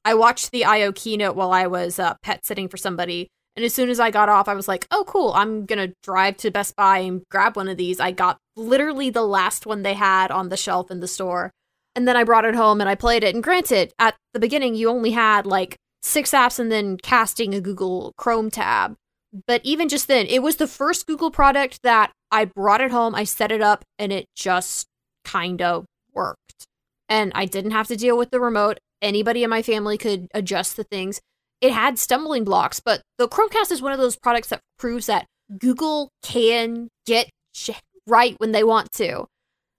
I watched the IO keynote while I was uh, pet sitting for somebody. And as soon as I got off, I was like, oh, cool. I'm going to drive to Best Buy and grab one of these. I got literally the last one they had on the shelf in the store. And then I brought it home and I played it. And granted, at the beginning, you only had like six apps and then casting a Google Chrome tab. But even just then, it was the first Google product that I brought it home, I set it up, and it just kind of worked. And I didn't have to deal with the remote. Anybody in my family could adjust the things. It had stumbling blocks, but the Chromecast is one of those products that proves that Google can get shit right when they want to.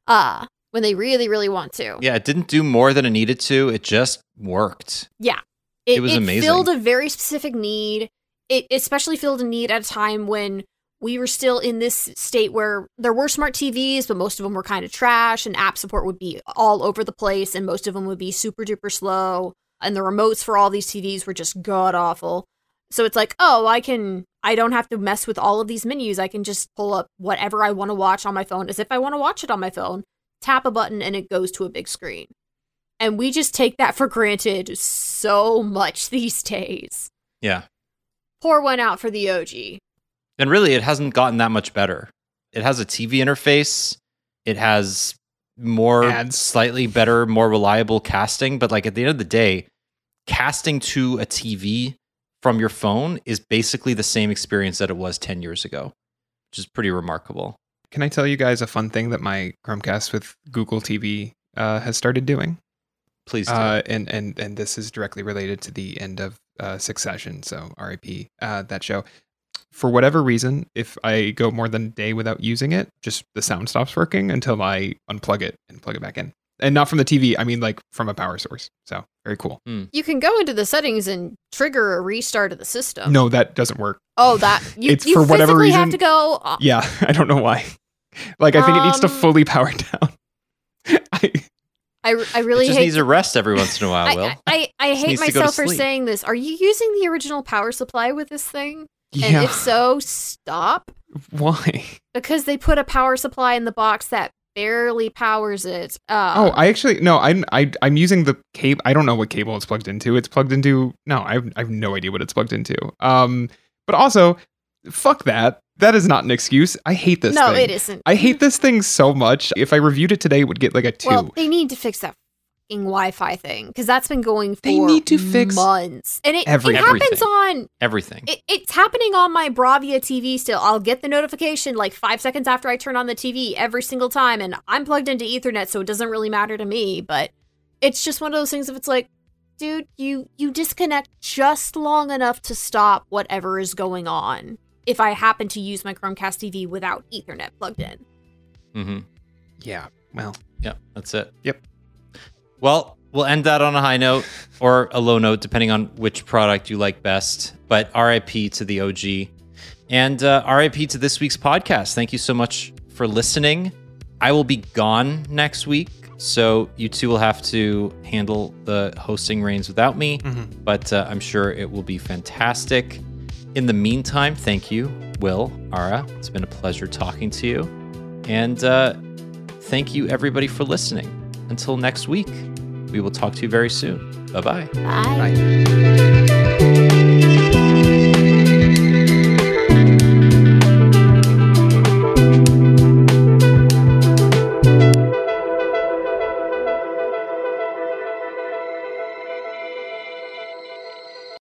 Uh, when they really, really want to. Yeah, it didn't do more than it needed to. It just worked. Yeah. It was amazing. It filled a very specific need. It especially filled a need at a time when we were still in this state where there were smart TVs, but most of them were kind of trash, and app support would be all over the place, and most of them would be super duper slow, and the remotes for all these TVs were just god awful. So it's like, oh, I can, I don't have to mess with all of these menus. I can just pull up whatever I want to watch on my phone as if I want to watch it on my phone, tap a button, and it goes to a big screen. And we just take that for granted so much these days. Yeah. Pour one out for the OG. And really, it hasn't gotten that much better. It has a TV interface. It has more Ads. slightly better, more reliable casting. But like at the end of the day, casting to a TV from your phone is basically the same experience that it was 10 years ago, which is pretty remarkable. Can I tell you guys a fun thing that my Chromecast with Google TV uh, has started doing? Please do. Uh, and and and this is directly related to the end of uh, Succession, so RIP uh, that show. For whatever reason, if I go more than a day without using it, just the sound stops working until I unplug it and plug it back in. And not from the TV, I mean like from a power source. So very cool. You can go into the settings and trigger a restart of the system. No, that doesn't work. Oh, that you, It's you for whatever physically have to go. uh, Yeah, I don't know why. Like I think it needs to Um, fully power down. I, I, I really it just hate. needs a rest every once in a while, Will. I, I, I hate needs to go to myself for saying this. Are you using the original power supply with this thing? And yeah, if so, stop. why? Because they put a power supply in the box that barely powers it. Uh, Oh, I actually no. I'm I, I'm using the cable. I don't know what cable it's plugged into. It's plugged into no. I have, I have no idea what it's plugged into. Um, but also, fuck that. That is not an excuse. I hate this. no, thing. it isn't. I hate this thing so much. If I reviewed it today, it would get like a two. Well, they need to fix that Wi-Fi thing because that's been going for They need to fix months, and it, every- it happens Everything. on Everything. It, it's happening on my Bravia TV still. I'll get the notification like five seconds after I turn on the TV every single time, and I'm plugged into Ethernet, so it doesn't really matter to me. But it's just one of those things. If it's like, dude, you you disconnect just long enough to stop whatever is going on. If I happen to use my Chromecast TV without Ethernet plugged in, Mm-hmm. yeah. Well, Yeah, that's it. Yep. Well, we'll end that on a high note or a low note, depending on which product you like best. But RIP to the OG. And uh, RIP to this week's podcast. Thank you so much for listening. I will be gone next week. So you two will have to handle the hosting reins without me, Mhm. but uh, I'm sure it will be fantastic. In the meantime, thank you, Will, Ara. It's been a pleasure talking to you. And uh, thank you, everybody, for listening. Until next week, we will talk to you very soon. Bye bye. bye. bye.